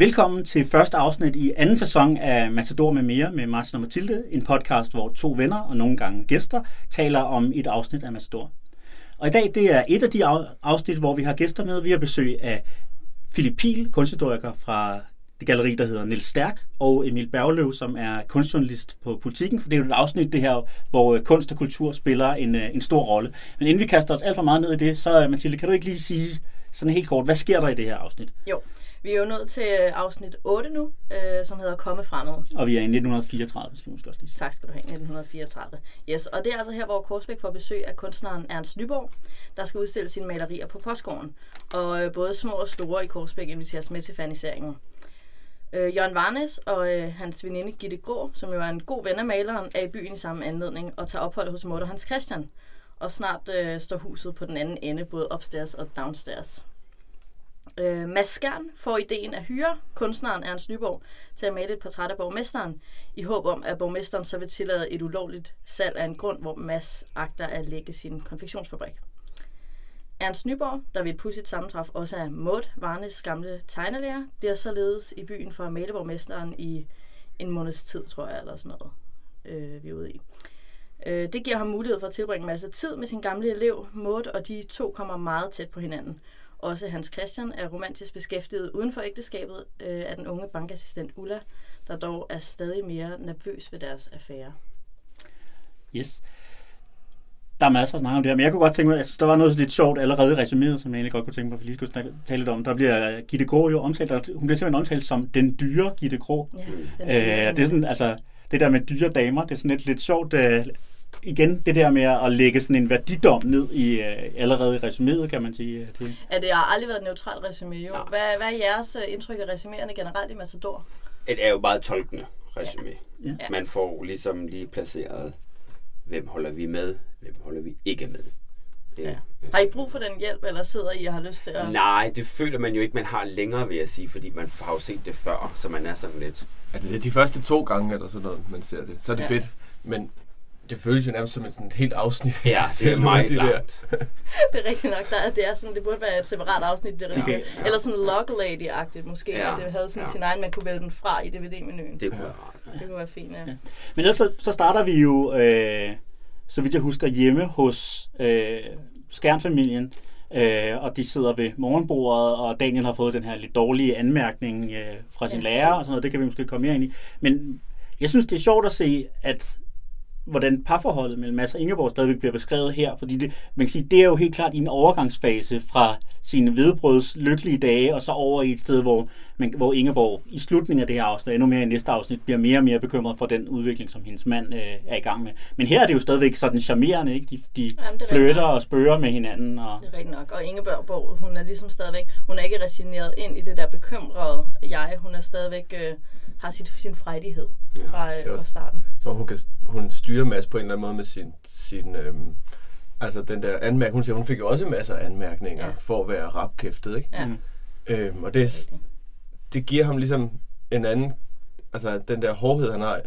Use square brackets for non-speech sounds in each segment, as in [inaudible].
Velkommen til første afsnit i anden sæson af Matador med mere med Martin og Mathilde, en podcast, hvor to venner og nogle gange gæster taler om et afsnit af Matador. Og i dag det er et af de afsnit, hvor vi har gæster med. Vi har besøg af Philip Pihl, kunsthistoriker fra det galleri, der hedder Nils Stærk, og Emil Bergløv, som er kunstjournalist på Politiken, for det er jo et afsnit det her, hvor øh, kunst og kultur spiller en, øh, en stor rolle. Men inden vi kaster os alt for meget ned i det, så øh, Mathilde, kan du ikke lige sige sådan helt kort, hvad sker der i det her afsnit? Jo, vi er jo nået til øh, afsnit 8 nu, øh, som hedder Komme fremad. Og vi er i 1934, skal vi måske også lige sige. Tak skal du have, 1934. Yes, og det er altså her, hvor Korsbæk får besøg af kunstneren Ernst Nyborg, der skal udstille sine malerier på postgården. Og øh, både små og store i Korsbæk inviteres med til faniseringen. Øh, Jørgen Varnes og øh, hans veninde Gitte Grå, som jo er en god ven af maleren, er i byen i samme anledning og tager ophold hos Mutter Hans Christian. Og snart øh, står huset på den anden ende, både upstairs og downstairs. Øh, Mads Skjern får ideen at hyre kunstneren Ernst Nyborg til at male et portræt af borgmesteren, i håb om, at borgmesteren så vil tillade et ulovligt salg af en grund, hvor Mads agter at lægge sin konfektionsfabrik. Ernst Nyborg, der ved et pudsigt sammentræf også er Maud Varnes gamle tegnelærer, bliver således i byen for at male borgmesteren i en måneds tid, tror jeg, eller sådan noget, øh, vi er ude i. Øh, det giver ham mulighed for at tilbringe en masse tid med sin gamle elev, Maud, og de to kommer meget tæt på hinanden. Også Hans Christian er romantisk beskæftiget uden for ægteskabet øh, af den unge bankassistent Ulla, der dog er stadig mere nervøs ved deres affære. Yes. Der er masser at snakke om det her, men jeg kunne godt tænke mig, jeg synes, der var noget lidt sjovt allerede i resuméet, som jeg egentlig godt kunne tænke mig, at vi lige skulle tale lidt om. Der bliver Gitte Grå jo omtalt, hun bliver simpelthen omtalt som den dyre Gitte Grå. Ja, øh, det er sådan, altså, det der med dyre damer, det er sådan lidt, lidt sjovt, øh, igen det der med at lægge sådan en værdidom ned i øh, allerede i resuméet, kan man sige. Det. Ja, det har aldrig været et neutralt resumé. Jo. Hvad, hvad er jeres øh, indtryk af resuméerne generelt i Matador? Det er jo meget tolkende resumé. Ja. Ja. Man får ligesom lige placeret, hvem holder vi med, hvem holder vi ikke med. Det, ja. Har I brug for den hjælp, eller sidder I og har lyst til at... Nej, det føler man jo ikke, man har længere, vil jeg sige, fordi man har jo set det før, så man er sådan lidt... Er det de første to gange, eller sådan noget, man ser det, så er det ja. fedt. Men det føles jo nærmest som et, sådan et helt afsnit. Ja, [laughs] det er meget de langt. [laughs] det er rigtigt nok. Der er, det, er sådan, det burde være et separat afsnit. Det okay, ja. Eller sådan Log Lady-agtigt måske. Ja, at det havde sådan ja. sin egen, man kunne vælge den fra i DVD-menuen. Det kunne være Det kunne være fint, ja. ja. Men ellers så, så starter vi jo, øh, så vidt jeg husker, hjemme hos øh, Skærnfamilien. Øh, og de sidder ved morgenbordet, og Daniel har fået den her lidt dårlige anmærkning øh, fra sin ja. lærer, og sådan noget. Det kan vi måske komme mere ind i. Men jeg synes, det er sjovt at se, at hvordan parforholdet mellem Mads og Ingeborg stadigvæk bliver beskrevet her, fordi det, man kan sige, det er jo helt klart i en overgangsfase fra sine vedbrøds lykkelige dage, og så over i et sted, hvor, man, hvor Ingeborg i slutningen af det her afsnit, endnu mere i næste afsnit, bliver mere og mere bekymret for den udvikling, som hendes mand øh, er i gang med. Men her er det jo stadigvæk sådan charmerende, ikke? De, de Jamen, flytter og spørger med hinanden. Og... Det er rigtigt nok, og Ingeborg, hun er ligesom stadigvæk, hun er ikke resigneret ind i det der bekymrede jeg, hun er stadigvæk... Øh, har sit, sin frejdighed ja, fra, øh, fra starten. Så hun kan hun styre Mads på en eller anden måde med sin, sin øhm, altså den der anmærkning. Hun siger, hun fik jo også masser af anmærkninger ja. for at være rapkæftet, ikke? Ja. Øhm, og det, det giver ham ligesom en anden, altså den der hårdhed, han har,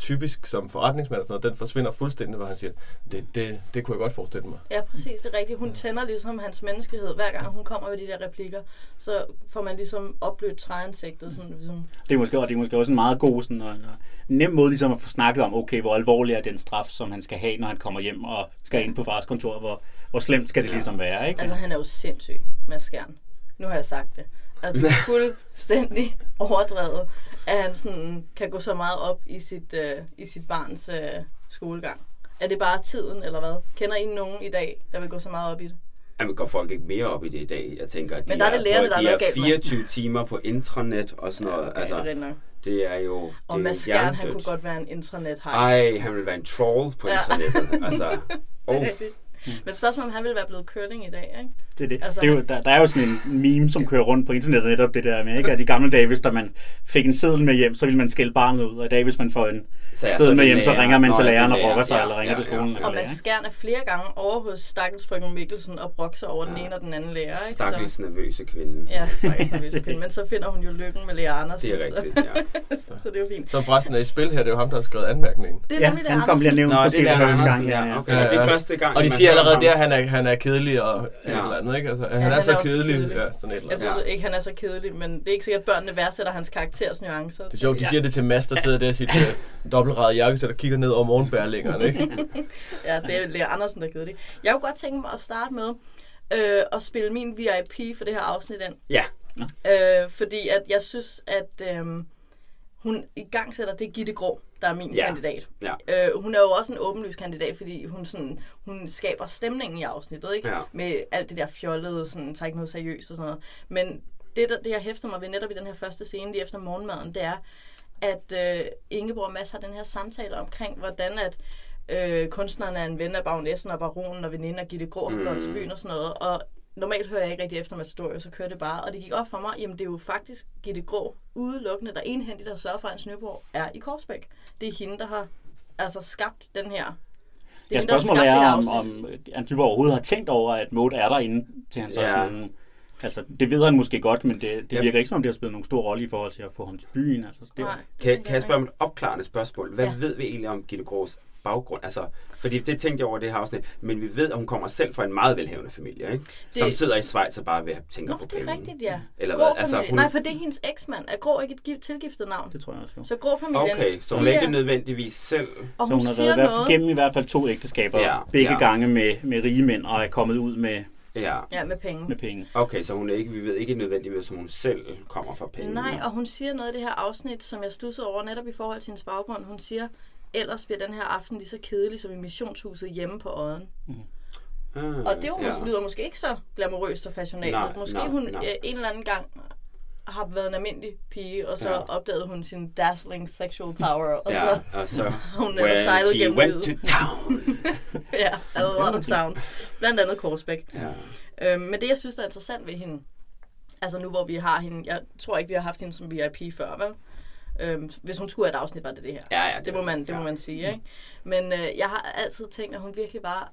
typisk som forretningsmand, og sådan noget, den forsvinder fuldstændig, hvor han siger, det, det, det kunne jeg godt forestille mig. Ja, præcis, det er rigtigt. Hun tænder ligesom hans menneskelighed. Hver gang hun kommer med de der replikker, så får man ligesom opblødt træansigtet. Sådan, ligesom. Det er måske, og det er måske også en meget god sådan, og, og nem måde ligesom at få snakket om, okay, hvor alvorlig er den straf, som han skal have, når han kommer hjem og skal ind på fars kontor, hvor, hvor slemt skal det ja. ligesom være, ikke? Altså, han er jo sindssyg, med Skjern. Nu har jeg sagt det. Altså, det er [laughs] fuldstændig overdrevet, at han sådan kan gå så meget op i sit, øh, i sit barns øh, skolegang. Er det bare tiden, eller hvad? Kender I nogen i dag, der vil gå så meget op i det? Jamen, går folk ikke mere op i det i dag? Jeg tænker, at de Men der er, er, lærerne, på, de er 24 timer på intranet og sådan noget. Ja, okay, altså, det, er det er jo Og Mads Skjern, han kunne godt være en intranet -hype. Ej, han vil være en troll på ja. internettet. altså, [laughs] oh. Mm. Men spørgsmålet om han ville være blevet curling i dag, ikke? Det er det. Altså, det er jo, der, der, er jo sådan en meme, som kører rundt på internettet netop det der med, ikke? At i gamle dage, hvis der man fik en seddel med hjem, så ville man skælde barnet ud. Og i dag, hvis man får en seddel med hjem, så ringer man til læreren og brokker sig, ja, eller ringer ja, til skolen. Ja. Og man skærner flere gange over hos stakkels frøken Mikkelsen og brokser over ja. den ene og den anden lærer, ikke? Stakkels nervøse kvinde. Ja, [laughs] stakkels nervøse kvinde. Men så finder hun jo lykken med Lea Andersen. Det er rigtigt, ja. så, [laughs] så det er jo fint. Så forresten er i spil her, det er jo ham, der har skrevet anmærkningen. Det er nemlig ja, han kom lige nævnt måske første gang. Ja, okay. Det er første gang, Og de siger, siger allerede der, han er, han er kedelig og ja. et eller andet, ikke? Altså, ja, han, han er så er kedelig. kedelig. Ja, sådan et eller andet. Jeg synes ja. ikke, han er så kedelig, men det er ikke sikkert, at børnene værdsætter hans karakters nuancer. Det er sjovt, de siger det til Mads, der sidder der i sit dobbeltradet jakkesæt og kigger ned over morgenbærlængerne, ikke? [laughs] ja, det er Lea Andersen, der er kedelig. Jeg kunne godt tænke mig at starte med øh, at spille min VIP for det her afsnit ind. Ja. Øh, fordi at jeg synes, at øh, hun i gang sætter det Gitte Grå, der er min ja. kandidat. Ja. Øh, hun er jo også en åbenlys kandidat, fordi hun, sådan, hun skaber stemningen i afsnittet, ikke? Ja. Med alt det der fjollede, sådan, tager ikke noget seriøst og sådan noget. Men det, der, det jeg hæfter mig ved netop i den her første scene lige efter morgenmaden, det er, at øh, Ingeborg og Mads har den her samtale omkring, hvordan at øh, kunstneren er en ven af baronessen og baronen og veninden af Gitte Grå mm. til byen og sådan noget. Og normalt hører jeg ikke rigtig efter Matador, så kører det bare. Og det gik op for mig, jamen det er jo faktisk Gitte Grå udelukkende, der enhændigt har sørget for, at en Snøborg er i Korsbæk. Det er hende, der har altså skabt den her det er ja, spørgsmålet er, om, om Ernst overhovedet har tænkt over, at Mode er derinde til hans ja. sådan, Altså, det ved han måske godt, men det, det virker ikke som om, det har spillet nogen stor rolle i forhold til at få ham til byen. Altså, det Nej, kan, kan jeg spørge om et opklarende spørgsmål? Hvad ja. ved vi egentlig om Gitte Grås baggrund. Altså, fordi det tænkte jeg over det her afsnit, men vi ved, at hun kommer selv fra en meget velhavende familie, ikke? Det... som sidder i Schweiz og bare vil tænke på penge. det er rigtigt, ja. Eller hvad? Altså, hun... Nej, for det er hendes eksmand. Er Grå ikke et tilgiftet navn? Det tror jeg også. Så Grå familien... Okay, så hun er ikke nødvendigvis selv... Og hun, så hun har været noget... gennem i hvert fald to ægteskaber, ja, begge ja. gange med, med rige mænd, og er kommet ud med Ja. ja, med penge. Med penge. Okay, så hun er ikke, vi ved ikke nødvendigvis, at hun selv kommer fra penge. Nej, og hun siger noget i det her afsnit, som jeg stussede over netop i forhold til hendes baggrund. Hun siger, ellers bliver den her aften lige så kedelig som i missionshuset hjemme på Odden. Mm. Ah, og det jo ja. lyder måske ikke så glamourøst og fashionabelt. Måske nej, hun nej. Øh, en eller anden gang har været en almindelig pige, og så ja. opdagede hun sin dazzling sexual power, og ja, så, og så [laughs] hun øh, sejlede gennem went to town. [laughs] ja, a lot of towns. Blandt andet Korsbæk. Ja. Øhm, men det, jeg synes, der er interessant ved hende, altså nu hvor vi har hende, jeg tror ikke, vi har haft hende som VIP før, vel? Øhm, hvis hun skulle have et afsnit, var det det her. Ja, ja, det, det, må, man, det ja. må man sige. Ikke? Men øh, jeg har altid tænkt, at hun virkelig bare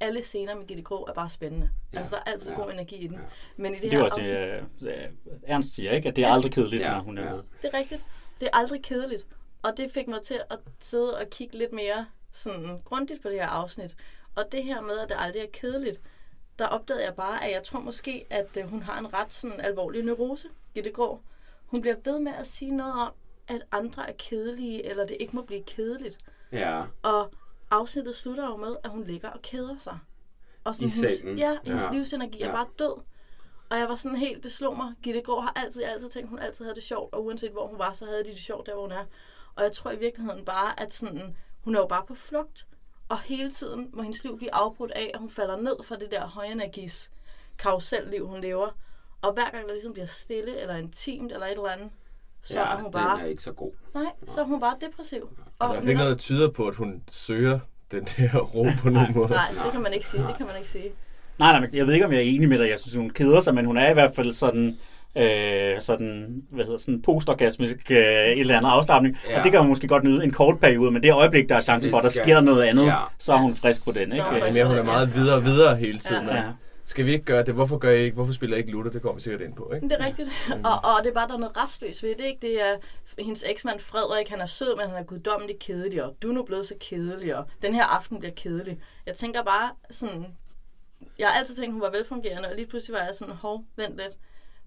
alle scener med Gitte Grå er bare spændende. Ja. Altså, der er altid ja. god energi i den. Ja. Men i det, det her afsnit... Det uh, Ernst siger, ikke? At det er ja. aldrig kedeligt, ja. når hun er ja. med. Det er rigtigt. Det er aldrig kedeligt. Og det fik mig til at sidde og kigge lidt mere sådan grundigt på det her afsnit. Og det her med, at det aldrig er kedeligt, der opdagede jeg bare, at jeg tror måske, at øh, hun har en ret sådan alvorlig neurose, Gitte Grå. Hun bliver ved med at sige noget om, at andre er kedelige, eller det ikke må blive kedeligt. Ja. Og afsnittet slutter jo med, at hun ligger og keder sig. Og sådan, I hendes, sengen. Ja, hendes ja. livsenergi ja. er bare død. Og jeg var sådan helt, det slog mig. Gitte Grå har altid, altid tænkt, hun altid havde det sjovt, og uanset hvor hun var, så havde de det sjovt der, hvor hun er. Og jeg tror i virkeligheden bare, at sådan, hun er jo bare på flugt. Og hele tiden må hendes liv blive afbrudt af, at hun falder ned fra det der højenergis karusselliv, hun lever. Og hver gang der ligesom bliver stille, eller intimt, eller et eller andet, så ja, er hun bare... den er ikke så god. Nej, så er hun bare depressiv. Og der er ikke noget, der tyder på, at hun søger den her ro på nogen måde. Nej, det kan man ikke sige. Det kan man ikke sige. Nej, nej, jeg ved ikke, om jeg er enig med dig. Jeg synes, hun keder sig, men hun er i hvert fald sådan øh, sådan, hvad hedder, sådan postorgasmisk øh, et eller andet afslappning. Ja. Og det kan man måske godt nyde en kort periode, men det øjeblik, der er chance for, at der sker noget andet, ja. så er hun frisk på den. Ikke? Så ja, hun er meget videre og videre hele tiden. Ja. Ja skal vi ikke gøre det? Hvorfor gør I ikke? Hvorfor spiller I ikke Luther? Det kommer vi sikkert ind på, ikke? Det er rigtigt. Mm. [laughs] Og, og det er bare, der er noget restløs ved det, ikke? Det er hendes eksmand Frederik, han er sød, men han er guddommelig kedelig, og du er nu blevet så kedelig, og den her aften bliver kedelig. Jeg tænker bare sådan, jeg har altid tænkt, hun var velfungerende, og lige pludselig var jeg sådan, hov, vent lidt.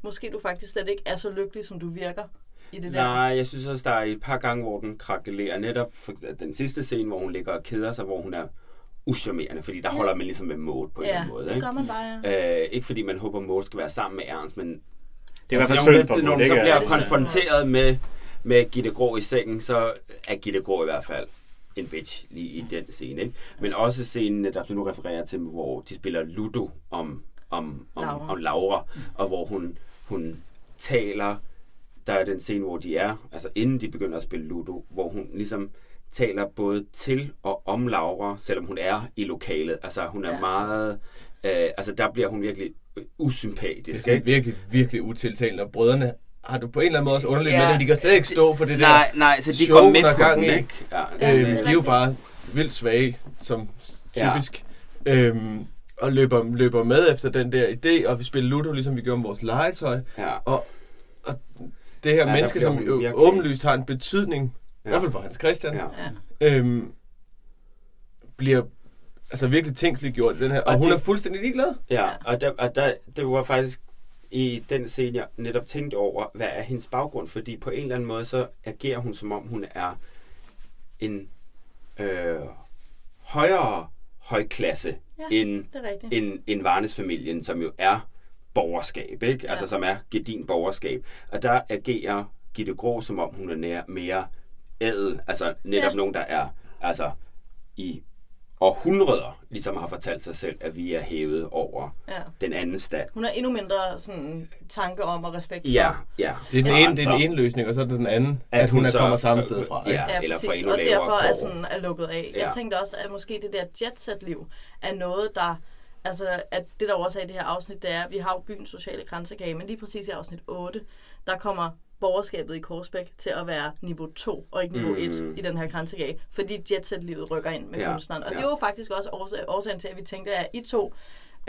Måske du faktisk slet ikke er så lykkelig, som du virker i det der. Nej, jeg synes også, der er et par gange, hvor den krakelerer. Netop for den sidste scene, hvor hun ligger og keder sig, hvor hun er uschammerende, fordi der ja. holder man ligesom med mode på en ja, eller anden måde. det gør man bare, ja. Øh, ikke fordi man håber, at mode skal være sammen med Ernst, men... Det er i hvert fald altså, synd for Når hun så bliver ja, konfronteret med, med Gitte Grå i sengen, så er Gitte Grå i hvert fald en bitch lige i den scene. Ikke? Men også scenen, der du nu refererer til, hvor de spiller Ludo om, om, om, Laura. om Laura, og hvor hun, hun taler der er den scene, hvor de er, altså inden de begynder at spille Ludo, hvor hun ligesom taler både til og om Laura, selvom hun er i lokalet. Altså hun er ja. meget... Øh, altså der bliver hun virkelig usympatisk. Det er virkelig, virkelig utiltalende. Og brødrene har du på en eller anden måde også underligt ja, med det. De kan slet ikke stå for det der Nej, nej, så de går med på gang den, ikke? Ja, øhm, de er jo bare vildt svage, som typisk. Ja. Øhm, og løber, løber med efter den der idé, og vi spiller Ludo, ligesom vi gjorde med vores legetøj. Ja. Og, og det her ja, menneske, som jo åbenlyst har en betydning i hvert fald for Hans Christian, ja. øhm, bliver altså virkelig tingsligt gjort den her, og, Og hun det- er fuldstændig ligeglad. Ja, og, der, og der, det var faktisk i den scene, jeg netop tænkte over, hvad er hendes baggrund? Fordi på en eller anden måde, så agerer hun, som om hun er en øh, højere højklasse Ja, end, end, end Varnes-familien, som jo er borgerskab, ikke? Altså Ja. som er gedin borgerskab. Og der agerer Gitte Grå, som om hun er nær, mere ædel, altså netop Ja. nogen, der er altså i århundreder ligesom har fortalt sig selv, at vi er hævet over Ja. den anden stand. Hun har endnu mindre sådan, tanke om og respekt for. Ja, ja. Det er den, ene, det er den ene løsning, og så er det den anden, at, At hun, hun er så- kommer samme sted fra. Ja. ikke? eller fra endnu og derfor er, sådan, er lukket af. Ja. Jeg tænkte også, at måske det der jetset-liv er noget, der... Altså, at det der også er i det her afsnit, det er, at vi har jo byens sociale grænsekage, men lige præcis i afsnit 8, der kommer borgerskabet i Korsbæk til at være niveau 2 og ikke niveau Mm. 1 i den her grænsekage, fordi jetset-livet rykker ind med Ja, kunstneren. Og ja. det var faktisk også årsag, årsagen til, at vi tænkte, at I to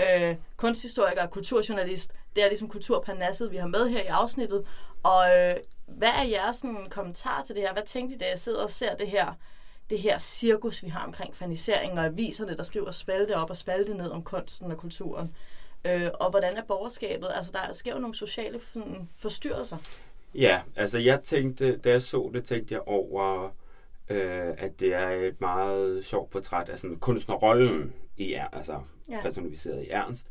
øh, kunsthistoriker og kulturjournalist, det er ligesom kulturpanasset, vi har med her i afsnittet. Og øh, hvad er jeres sådan, kommentar til det her? Hvad tænkte I, da jeg sidder og ser det her, det her cirkus, vi har omkring fanisering og aviserne, der skriver spalte op og spalte ned om kunsten og kulturen? Øh, og hvordan er borgerskabet? Altså, der sker jo nogle sociale sådan, forstyrrelser. Ja, altså jeg tænkte, da jeg så det, tænkte jeg over, øh, at det er et meget sjovt portræt af sådan kunstnerrollen i er, altså Ja. personificeret i Ernst.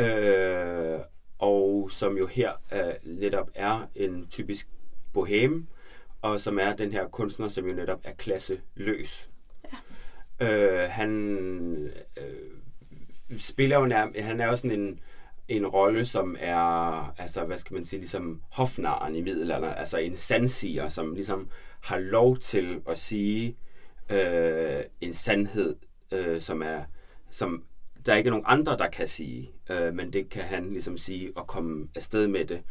Øh, og som jo her øh, netop er en typisk boheme, og som er den her kunstner, som jo netop er klasseløs. Ja. Øh, han øh, spiller jo nærmest, han er jo sådan en, en rolle, som er, altså hvad skal man sige, ligesom hofnaren i middelalderen, altså en sandsiger, som ligesom har lov til at sige øh, en sandhed, øh, som er, som der ikke er nogen andre, der kan sige, øh, men det kan han ligesom sige og komme afsted med det.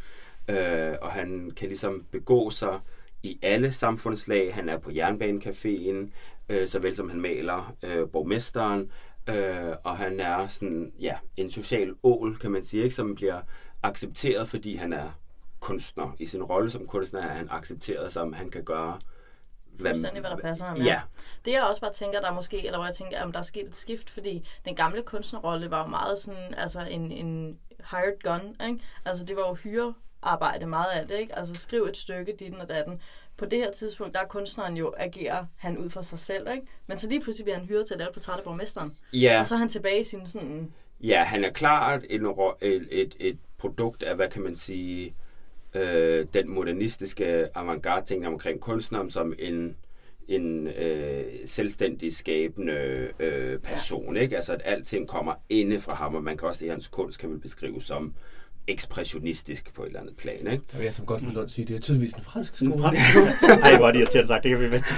Øh, og han kan ligesom begå sig i alle samfundslag. Han er på Jernbanecaféen, øh, såvel som han maler øh, borgmesteren, øh, og han er sådan, ja, en social ål, kan man sige, ikke, som bliver accepteret, fordi han er kunstner. I sin rolle som kunstner er han accepteret, som han kan gøre, Fuldstændig, hvad der passer ham. Ja, Det jeg også bare tænker, der er måske, eller hvor jeg tænker, om der er sket et skift, fordi den gamle kunstnerrolle var jo meget sådan, altså en, en hired gun, ikke? Altså det var jo hyrearbejde meget af det, ikke? Altså skriv et stykke, dit og datten. På det her tidspunkt, der er kunstneren jo, agerer han ud for sig selv, ikke? Men så lige pludselig bliver han hyret til at lave et portræt af borgmesteren. ja. Og så er han tilbage i sin sådan, Ja, han er klart et, et, et produkt af, hvad kan man sige, øh, den modernistiske avantgarde-ting omkring kunstneren som en, en øh, selvstændig skabende øh, person. Ja. Ikke? Altså, at alting kommer inde fra ham, og man kan også i hans kunst kan man beskrive som ekspressionistisk på et eller andet plan. Ikke? Der vil jeg som godt vil Lund sige, det er tydeligvis en fransk skole. En fransk [laughs] skole. Ej, hvor er det irriterende sagt. Det kan vi vente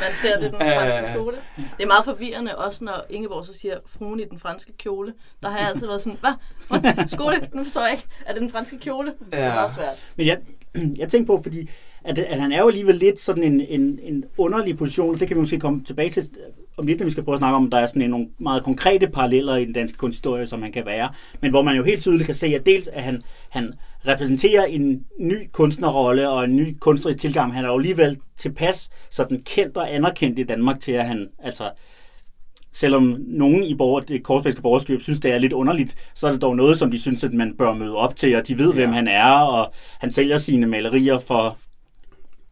man ser det den Øh. franske skole. Det er meget forvirrende, også når Ingeborg så siger, fruen i den franske kjole. Der har jeg altid været sådan, hvad? Skole? Nu forstår jeg ikke. Er det den franske kjole? Det er Ja. meget svært. Men jeg, [clears throat] jeg tænker på, fordi at, at han er jo alligevel lidt sådan en, en, en underlig position, og det kan vi måske komme tilbage til om lidt, vi skal prøve at snakke om, at der er sådan en, nogle meget konkrete paralleller i den danske kunsthistorie, som han kan være, men hvor man jo helt tydeligt kan se, at dels at han, han repræsenterer en ny kunstnerrolle og en ny kunstnerisk tilgang. Han er jo alligevel tilpas sådan kendt og anerkendt i Danmark til, at han altså selvom nogen i borger, det korsbækske borgerskab synes, det er lidt underligt, så er det dog noget, som de synes, at man bør møde op til, og de ved, ja. hvem han er, og han sælger sine malerier for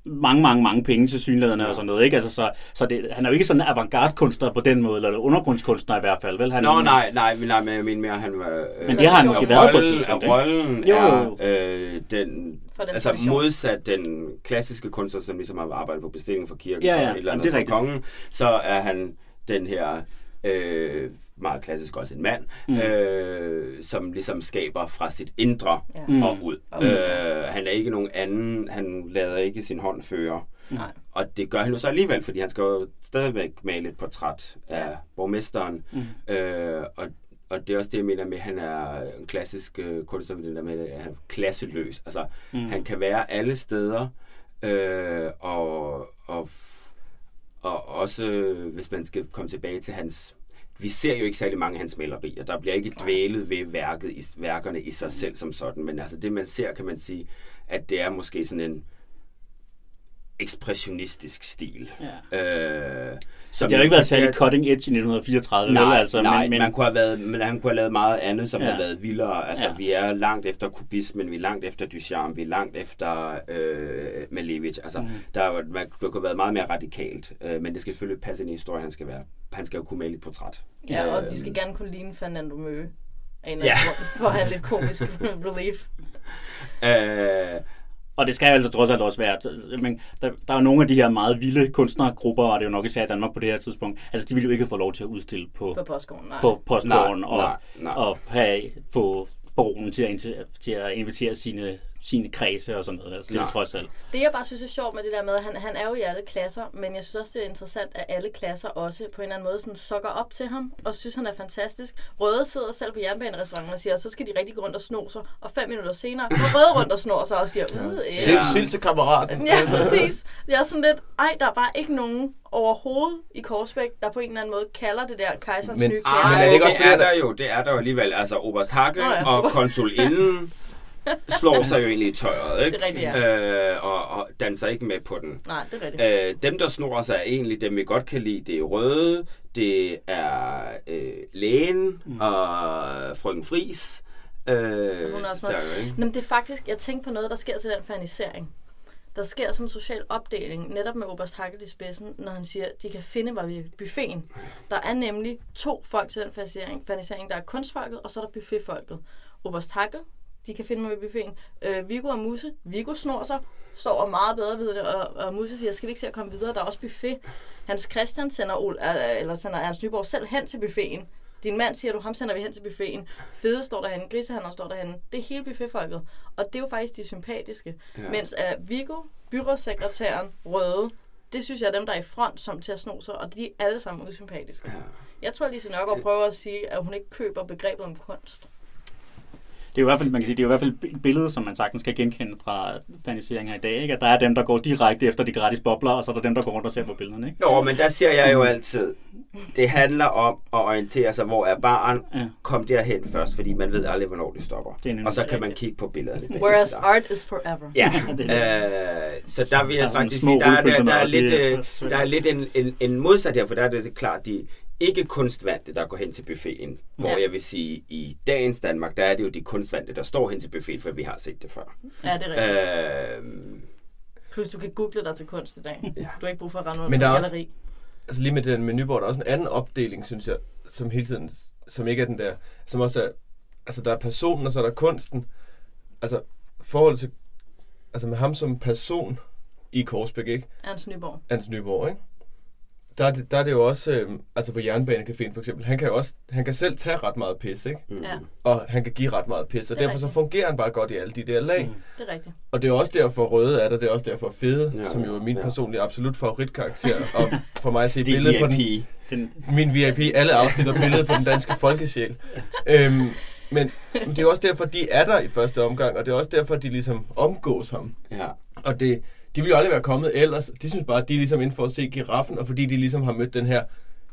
mange, mange, mange penge til synlæderne ja. og sådan noget. Ikke? Altså, så så det, han er jo ikke sådan en avantgarde-kunstner på den måde, eller undergrundskunstner i hvert fald. Vel? Han, Nå, nej, nej, men, nej, men jeg mener mere, han var... Øh, Men det har han måske været på tidspunkt, ikke? rollen Jo, er jo, øh, den, den altså tradition. modsat den klassiske kunstner, som ligesom har arbejdet på bestilling for kirken Ja, ja, og et eller jamen, andet det er for kongen, så er han den her... Øh, meget klassisk også en mand, Mm. øh, som ligesom skaber fra sit indre Ja. Mm. og ud. Og- Øh, han er ikke nogen anden, han lader ikke sin hånd føre. Nej. Og det gør han jo så alligevel, fordi han skal jo stadigvæk male et portræt af Ja. borgmesteren. Mm. Øh, og, og det er også det, jeg mener med, at han er en klassisk øh, kunstner, med det der med, at han er klasseløs. Altså, Mm. han kan være alle steder, øh, og, og, og også, hvis man skal komme tilbage til hans... Vi ser jo ikke særlig mange af hans malerier. Der bliver ikke dvælet ved værket i, værkerne i sig selv som sådan. Men altså det, man ser, kan man sige, at det er måske sådan en ekspressionistisk stil. Ja. Øh, så det har jo ikke været særlig cutting edge i 1934, nej, vel, altså, nej, men, men, man kunne have været, men han kunne have lavet meget andet, som Ja. havde været vildere. Altså, Ja. vi er langt efter kubismen, vi er langt efter Duchamp, vi er langt efter øh, Malevich. Altså, Mm. der, er man, det kunne have været meget mere radikalt, øh, men det skal selvfølgelig passe ind i historien, han skal være. Han skal jo kunne male et portræt. Ja, og Øh, de skal gerne kunne ligne Fernando Møge. En Ja. for at have lidt komisk [laughs] relief. Øh, Og det skal altså trods alt også være, men der, der er nogle af de her meget vilde kunstnergrupper, og det er jo nok især i Danmark på det her tidspunkt, altså de ville jo ikke få lov til at udstille på, På postgården, nej. på postgården Nej, og, nej, nej. og have, få baronen til at, til at invitere sine, sine kredse og sådan noget. Altså, det er Nej. trods alt. Det jeg bare synes er sjovt med det der med, at han, han er jo i alle klasser, men jeg synes også, det er interessant, at alle klasser også på en eller anden måde sådan sokker op til ham, og synes, han er fantastisk. Røde sidder selv på jernbanerestauranten og siger, så skal de rigtig gå rundt og sno sig, og fem minutter senere går Røde rundt og snor sig og siger, øh, øh. Sild, sild til kammerat. Ja, præcis. Jeg er sådan lidt, ej, der er bare ikke nogen overhovedet i Korsbæk, der på en eller anden måde kalder det der kejserens Men- nye klæder. men er det ikke det også fordi, er der- jo, det er der jo alligevel. Altså, Oberst Hacke Nå ja. og konsulinden slår sig jo egentlig i tøjet, ikke? Det er rigtigt, øh, og, og danser ikke med på den. Nej, det er rigtigt. Øh, dem, der snor sig, er egentlig dem, vi godt kan lide. Det er Røde, det er øh, Lægen mm. og Frøken Fris. Øh, Hun er også der med. er jo ikke. Nå, men det er faktisk, jeg tænker på noget, der sker til den fanisering. Der sker sådan en social opdeling, netop med Oberst Hackett i spidsen, når han siger, at de kan finde mig ved buffeten. Der er nemlig to folk til den fanisering. fanisering. Der er kunstfolket, og så er der buffetfolket. Oberst Hackett, de kan finde mig ved buffeten. Øh, Viggo og Musse, Viggo snor sig, sover meget bedre ved det, og, og Musse siger, skal vi ikke se at komme videre, der er også buffet. Hans Christian sender, Ol- øh, eller sender Ernst Nyborg selv hen til buffeten. Din mand siger du, ham sender vi hen til buffeten. Fede står derhen, grisehandler står derhen. Det er hele buffetfolket. Og det er jo faktisk de sympatiske. Ja. Mens at Viggo, byrådssekretæren, Røde, det synes jeg er dem, der er i front som til at sno sig, og de er alle sammen usympatiske. Ja. Jeg tror, Lise Nørgaard prøver at sige, at hun ikke køber begrebet om kunst. Det er jo i hvert fald, man kan sige, det er jo i hvert fald et billede, som man sagtens skal genkende fra faniseringer i dag. Ikke? At der er dem, der går direkte efter de gratis bobler, og så er der dem, der går rundt og ser på billederne. Ikke? Jo, men der siger jeg jo altid, det handler om at orientere sig, hvor er barn, Ja. kom derhen først, fordi man ved aldrig, hvornår det stopper. Det og så kan man kigge på billederne. Whereas art is forever. Ja, [laughs] øh, så der vil er jeg faktisk sige, der er, der, rullepølser der er lidt, er øh, der er lidt en, en, en modsat her, for der er det klart de ikke kunstvandte, der går hen til buffeten. Hvor Ja. jeg vil sige, i dagens Danmark, der er det jo de kunstvandte, der står hen til buffeten, for vi har set det før. Ja, det er rigtigt. Øh, Plus, du kan google dig til kunst i dag. Ja. Du har ikke brug for at rende rundt Men på der er også- galleri. altså lige med den med Nyborg, der er også en anden opdeling, synes jeg, som hele tiden, som ikke er den der, som også er, altså der er personen, og så er der kunsten. Altså forholdet til, altså med ham som person i Korsbæk, ikke? Ernst Nyborg. Hans Nyborg, ikke? Der er, det, der er det jo også, øh, altså på Jernbanecaféen for eksempel, han kan jo også, han kan selv tage ret meget pis, ikke? mm. Ja, Og han kan give ret meget pis, og er derfor så rigtigt. fungerer han bare godt i alle de der lag. Mm. det er rigtigt. Og det er også derfor Røde er der, det er også derfor Fede, Ja, som jo er min ja. personlige absolut favoritkarakter, og for mig at se [laughs] Det billedet på den. Den, min VIP, alle afsnit og billedet på den danske folkesjæl. Øhm, men det er jo også derfor, de er der i første omgang, og det er også derfor, de ligesom omgås ham. Ja. Og det, de ville jo aldrig være kommet ellers. De synes bare, at de er ligesom inden for at se giraffen, og fordi de ligesom har mødt den her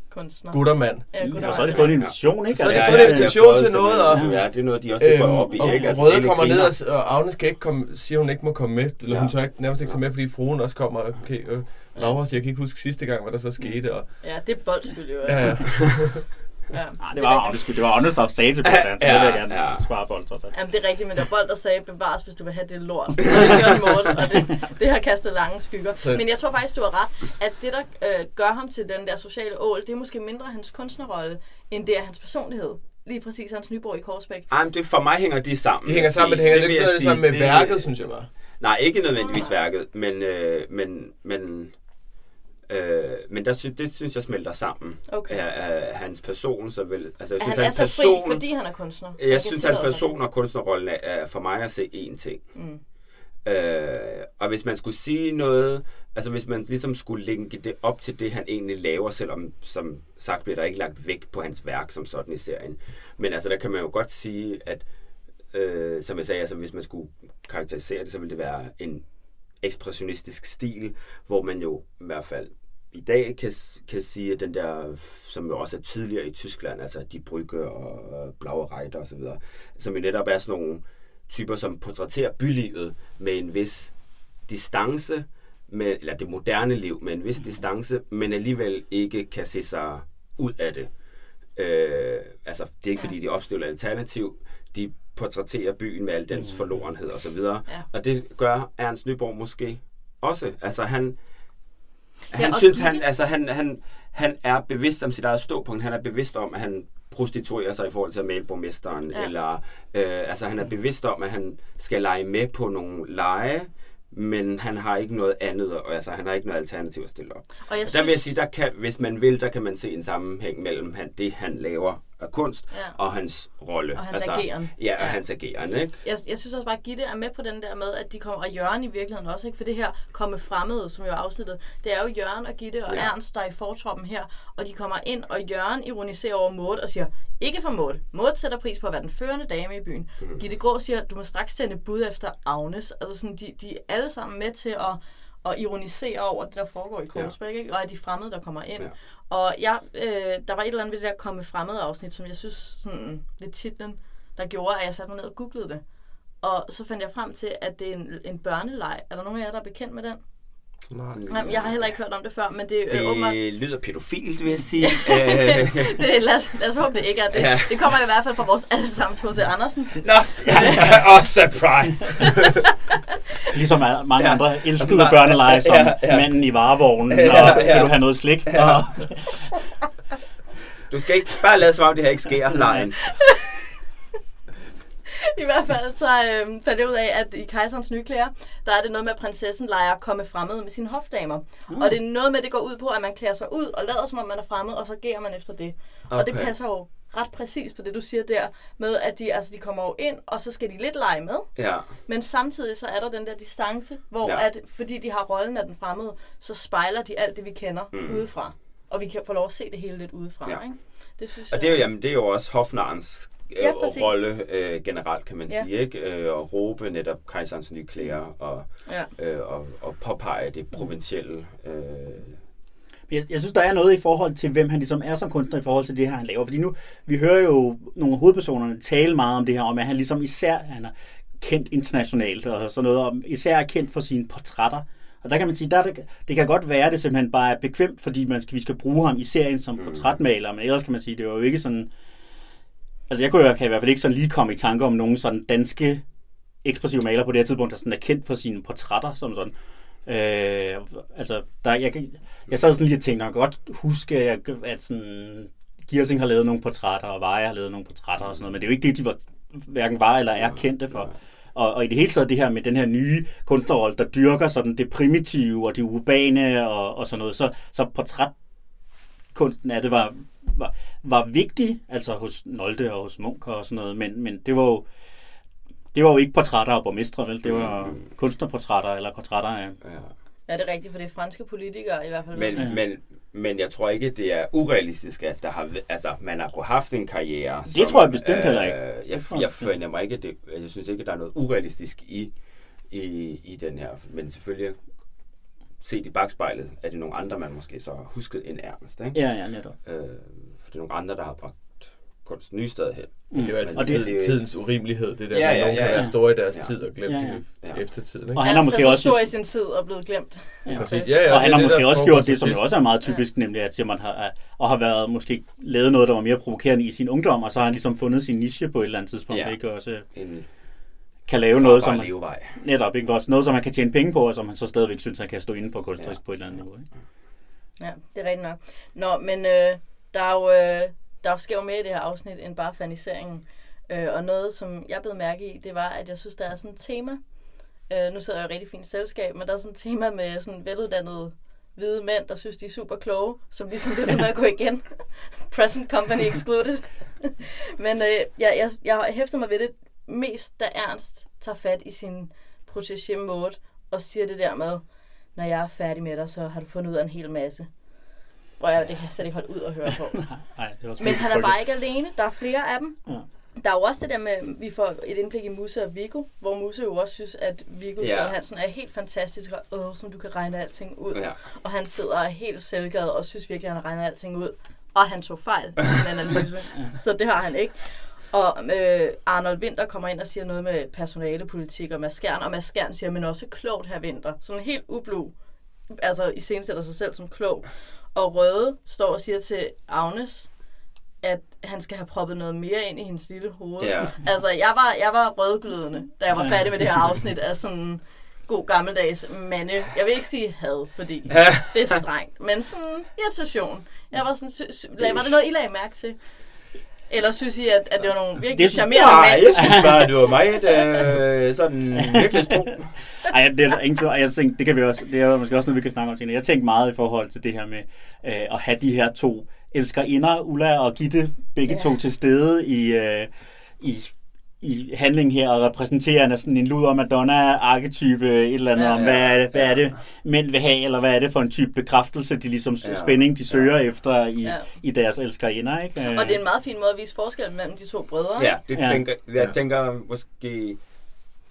Kunstner. guttermand. Ja, god og så har de fået en invitation, ikke? Så har de Altså, fået en invitation til noget, og- Ja, det er noget, de også øhm, går op i. og ikke? Røde er lidt kommer ned, og Agnes kan ikke komme, siger, hun ikke må komme med. Eller Ja. hun tør ikke, nærmest ikke tage med, fordi fruen også kommer. Okay, øh, Laura siger, jeg kan ikke huske sidste gang, hvad der så skete. Og, Ja, det er boldskyld jo. ja, ja. [laughs] ja. Nej, det var det var Agnes, der sagde til [laughs] Bolt, så det vil jeg gerne Ja, ja. svare på, trods alt. Jamen, det er rigtigt, men der der sagde, bevares, hvis du vil have det lort. Og [laughs] det Morten, og det, det har kastet lange skygger. Så- Men jeg tror faktisk, du har ret, at det, der øh, gør ham til den der sociale ål, det er måske mindre hans kunstnerrolle, end det er hans personlighed. Lige præcis hans Nyborg i Korsbæk. Ej, men det, for mig hænger de sammen. De hænger sammen, men det hænger sige, sammen med det- værket, synes jeg bare. Nej, ikke nødvendigvis værket, men, øh, men, men, øh, men der sy- det synes jeg smelter sammen. Okay. Af, af hans person, så vel, altså jeg synes, han er hans så fri, person, fordi han er kunstner. Jeg kan synes, hans sig person og kunstnerrollen er, er for mig at se én ting. Mm. Øh, og hvis man skulle sige noget, altså hvis man ligesom skulle linke det op til det, han egentlig laver, selvom som sagt bliver der ikke lagt vægt på hans værk som sådan i serien. Men altså der kan man jo godt sige, at øh, som jeg sagde, altså hvis man skulle karakterisere det, så ville det være en ekspressionistisk stil, hvor man jo i hvert fald i dag kan, kan sige, at den der, som jo også er tidligere i Tyskland, altså de Brygge og Blaue Reiter osv., som jo netop er sådan nogle typer, som portrætterer bylivet med en vis distance, med, eller det moderne liv med en vis distance, men alligevel ikke kan se sig ud af det. Øh, altså, det er ikke fordi, de opstiller alternativ. De portrætterer byen med al dens mm. forlorenhed og så videre. Ja. Og det gør Ernst Nyborg måske også. Altså, han, han ja, synes, han, altså, han, han, han er bevidst om sit eget ståpunkt. Han er bevidst om, at han prostituerer sig i forhold til at male borgmesteren. Ja. Eller, øh, altså, han er bevidst om, at han skal lege med på nogle lege, men han har ikke noget andet, altså han har ikke noget alternativ at stille op. Og, jeg og der synes... vil jeg sige, der kan, hvis man vil, der kan man se en sammenhæng mellem han, det, han laver af kunst, ja. og hans rolle. Og hans altså, ageren. Ja, og ja. hans ageren, ikke? Jeg, jeg synes også bare, at Gitte er med på den der med, at de kommer, og Jørgen i virkeligheden også, ikke? For det her komme fremmede, som jo er afsnittet, det er jo Jørgen og Gitte og ja. Ernst, der er i fortroppen her, og de kommer ind, og Jørgen ironiserer over Maud og siger, ikke for Maud. Maud sætter pris på at være den førende dame i byen. Mm. Gitte Grå siger, du må straks sende bud efter Agnes. Altså sådan, de, de er alle sammen med til at og ironisere over det, der foregår i Korsbæk, ja. ikke? og er de fremmede, der kommer ind. Ja. Og jeg, øh, der var et eller andet ved det der komme fremmed afsnit, som jeg synes, sådan, ved titlen, der gjorde, at jeg satte mig ned og googlede det. Og så fandt jeg frem til, at det er en, en børneleg. Er der nogen af jer, der er bekendt med den? Nej. Nej, jeg har heller ikke hørt om det før, men det, det øh, åbenbart... lyder pædofilt, vil jeg [laughs] sige. det, lad, os, lad os håbe, det ikke er det. Ja. Det kommer i hvert fald fra vores allesammens H.C. Andersen. Nå, ja, oh, surprise! [laughs] ligesom mange ja. andre elskede børneleje, som ja, ja. manden i varevognen, ja, ja. og vil du have noget slik? Ja. Og... Du skal ikke bare lade som om det her ikke sker, lejen. [laughs] I hvert fald så øh, fandt jeg ud af, at i Kejserens nye klæder, der er det noget med, at prinsessen leger komme fremmed med sine hofdamer. Mm. Og det er noget med, at det går ud på, at man klæder sig ud og lader som om man er fremmed, og så ger man efter det. Okay. Og det passer jo ret præcis på det, du siger der, med at de, altså, de kommer jo ind, og så skal de lidt lege med. Ja. Men samtidig så er der den der distance, hvor ja. at, fordi de har rollen af den fremmede, så spejler de alt det, vi kender mm. udefra. Og vi kan få lov at se det hele lidt udefra. Ja. Ikke? Det synes og det er, jo, jamen, det er jo også hofnarens ja, rolle øh, generelt, kan man ja. sige. ikke øh, Og råbe netop kejserens nye klæder og, ja. øh, og, og påpege det provincielle. Øh. Jeg, jeg synes, der er noget i forhold til, hvem han ligesom er som kunstner i forhold til det her, han laver. Fordi nu, vi hører jo nogle af hovedpersonerne tale meget om det her, om at han ligesom især han er kendt internationalt og sådan noget, og især er kendt for sine portrætter. Og der kan man sige, der det, det kan godt være, at det simpelthen bare er bekvemt, fordi man skal, vi skal bruge ham i serien som mm. portrætmaler, men ellers kan man sige, det er jo ikke sådan Altså jeg kunne jo, kan i hvert fald ikke sådan lige komme i tanke om nogen sådan danske ekspressive maler på det her tidspunkt, der sådan er kendt for sine portrætter, som sådan. Øh, altså, der, jeg, jeg sad sådan lige og tænkte, jeg kan godt huske, at, at sådan, Giersing har lavet nogle portrætter, og Veje har lavet nogle portrætter og sådan noget, men det er jo ikke det, de var, hverken var eller er kendte for. Og, og i det hele taget det her med den her nye kunstnerrolle, der dyrker sådan det primitive og det urbane og, og sådan noget, så, så portrætkunsten af det var, var, var vigtig, altså hos Nolde og hos Munk og sådan noget, men, men det var jo det var jo ikke portrætter af borgmestre, vel? Det var mm. kunstnerportrætter eller portrætter af... Ja. ja, det er rigtigt, for det er franske politikere i hvert fald. Men, ja. men, men jeg tror ikke, det er urealistisk, at der har, altså, man har kunnet haft en karriere. Det som, tror jeg bestemt øh, heller ikke. Jeg, jeg, jeg føler mig ikke, det, jeg synes ikke, der er noget urealistisk i, i, i den her. Men selvfølgelig set i bagspejlet, er det nogle andre, man måske så har husket end Ernst. Ikke? Ja, ja, netop. Øh, for det er nogle andre, der har bragt kunst Nystad hen. Mm. Det er jo altså og det, det, tidens urimelighed, det der, ja, ja, nogen ja, ja. kan være store i deres ja. tid og glemt ja, ja. i eftertiden. Ikke? Og han har måske også stor i sin tid og blevet glemt. Ja. Præcis. Ja, ja, og han har måske også gjort det, som jo også er meget typisk, ja. nemlig at man har, og har været måske lavet noget, der var mere provokerende i sin ungdom, og så har han ligesom fundet sin niche på et eller andet tidspunkt, ja. ikke? Også, en kan lave noget, som man, netop, ikke? Også noget, som man kan tjene penge på, og som man så stadigvæk synes, han kan stå inden for kunstnerisk ja. på et eller andet niveau. Ikke? Ja, det er rigtigt nok. Nå, men øh, der er jo, øh, der sker jo mere i det her afsnit end bare faniseringen. Øh, og noget, som jeg blev mærke i, det var, at jeg synes, der er sådan et tema. Øh, nu sidder jeg i et rigtig fint selskab, men der er sådan et tema med sådan veluddannede hvide mænd, der synes, de er super kloge, som ligesom bliver med at gå igen. [laughs] Present company excluded. [laughs] men øh, jeg, jeg, jeg hæfter mig ved det mest, da Ernst tager fat i sin protégé Maud og siger det der med, når jeg er færdig med dig, så har du fundet ud af en hel masse. Hvor jeg, det kan jeg slet ikke holde ud og høre på. [laughs] Nej, det Men han er bare ikke alene. Der er flere af dem. Ja. Der er jo også det der med, at vi får et indblik i Musse og Viggo, hvor Musse jo også synes, at Viggo ja. Hansen er helt fantastisk, og åh, som du kan regne alting ud. Ja. Og han sidder helt selvgad og synes virkelig, at han regner alting ud. Og han tog fejl i sin [laughs] analyse. ja. Så det har han ikke. Og øh, Arnold Winter kommer ind og siger noget med personalepolitik og Mads Skjern, og Mads Skjern siger, men også klogt her Winter. Sådan helt ublu altså i sætter sig selv som klog. Og Røde står og siger til Agnes, at han skal have proppet noget mere ind i hendes lille hoved. Ja. Altså, jeg var, jeg var rødglødende, da jeg var færdig med det her afsnit af sådan god gammeldags mande. Jeg vil ikke sige had, fordi det er strengt, men sådan irritation. Jeg var sådan, sy- sy- var det noget, I lagde mærke til? Eller synes I, at, at det var nogle virkelig Det- charmerende Nej, jeg synes bare, det var mig, der øh, sådan virkelig stod. Ej, det er der ingen tvivl. Ej, Jeg tænkte, det kan vi også, det er måske også noget, vi kan snakke om senere. Jeg tænkte meget i forhold til det her med øh, at have de her to elskerinder, Ulla og Gitte, begge Ja. to til stede i, øh, i, i handlingen her, og repræsenterer sådan en luder Madonna-arketype, et eller andet Ja. ja, om, hvad er, det, hvad er Ja. det, mænd vil have, eller hvad er det for en type bekræftelse, de ligesom Ja. spænding, de søger ja. efter i, Ja. i deres elskerinder, ikke? Og det er en meget fin måde at vise forskellen mellem de to brødre. Ja, det Ja. tænker, jeg tænker måske...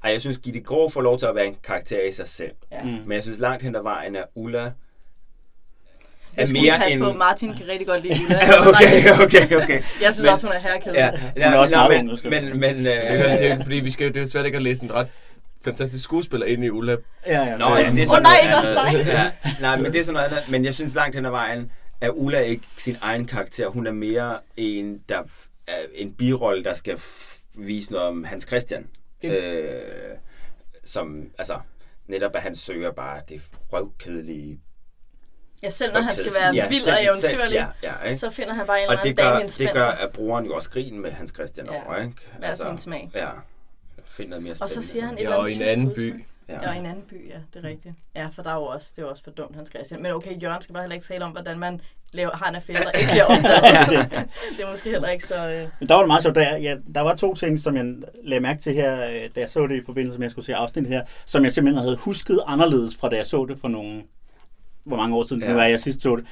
Ej, jeg synes, Gitte Grå får lov til at være en karakter i sig selv. Ja. Mm. Men jeg synes langt hen ad vejen, at Ulla Det skal vi passe på. Martin kan rigtig godt lide Ulla. [laughs] okay, okay, okay. [laughs] Jeg synes Men- også, hun er herrekæde. Ja, Hun er også meget men, men, men, er, jo- det er øh, jo fordi, vi skal det er jo svært ikke at læse en ret fantastisk skuespiller ind i Ulla. Ja, ja. Nå, ja, det er sådan nej, ikke også dig. Ja, nej, men det er sådan noget andet. Men jeg synes langt hen ad vejen, at Ulla er ikke sin egen karakter. Hun er mere en, der er en birolle, der skal vise noget om Hans Christian. Det- Øh, som, altså, netop at han søger bare det røvkedelige. Ja, selv når han skal være Ja, vild selv- og eventyrlig, Ja, ja, ikke? så finder han bare en Og eller det anden gør, Damien det Spencer. gør, at brugeren jo også grin med Hans Christian Ja. over, ikke? Altså, Hver sin smag. Ja. Find noget mere Og så spændende. siger han et Ja, eller og andet i en anden by. Ja. Ja, og i en anden by, ja, det er rigtigt. Ja, for der er jo også, det er også for dumt, Hans Christian. Men okay, Jørgen skal bare heller ikke tale om, hvordan man laver, har en affære, der ikke bliver [laughs] opdaget. [laughs] det er måske heller ikke så... Øh... Men der var det meget sjovt. Der, ja, der var to ting, som jeg lagde mærke til her, øh, da jeg så det i forbindelse med, at jeg skulle se afsnittet her, som jeg simpelthen havde husket anderledes fra da jeg så det for nogle, hvor mange år siden det Ja. nu er, jeg sidst så det.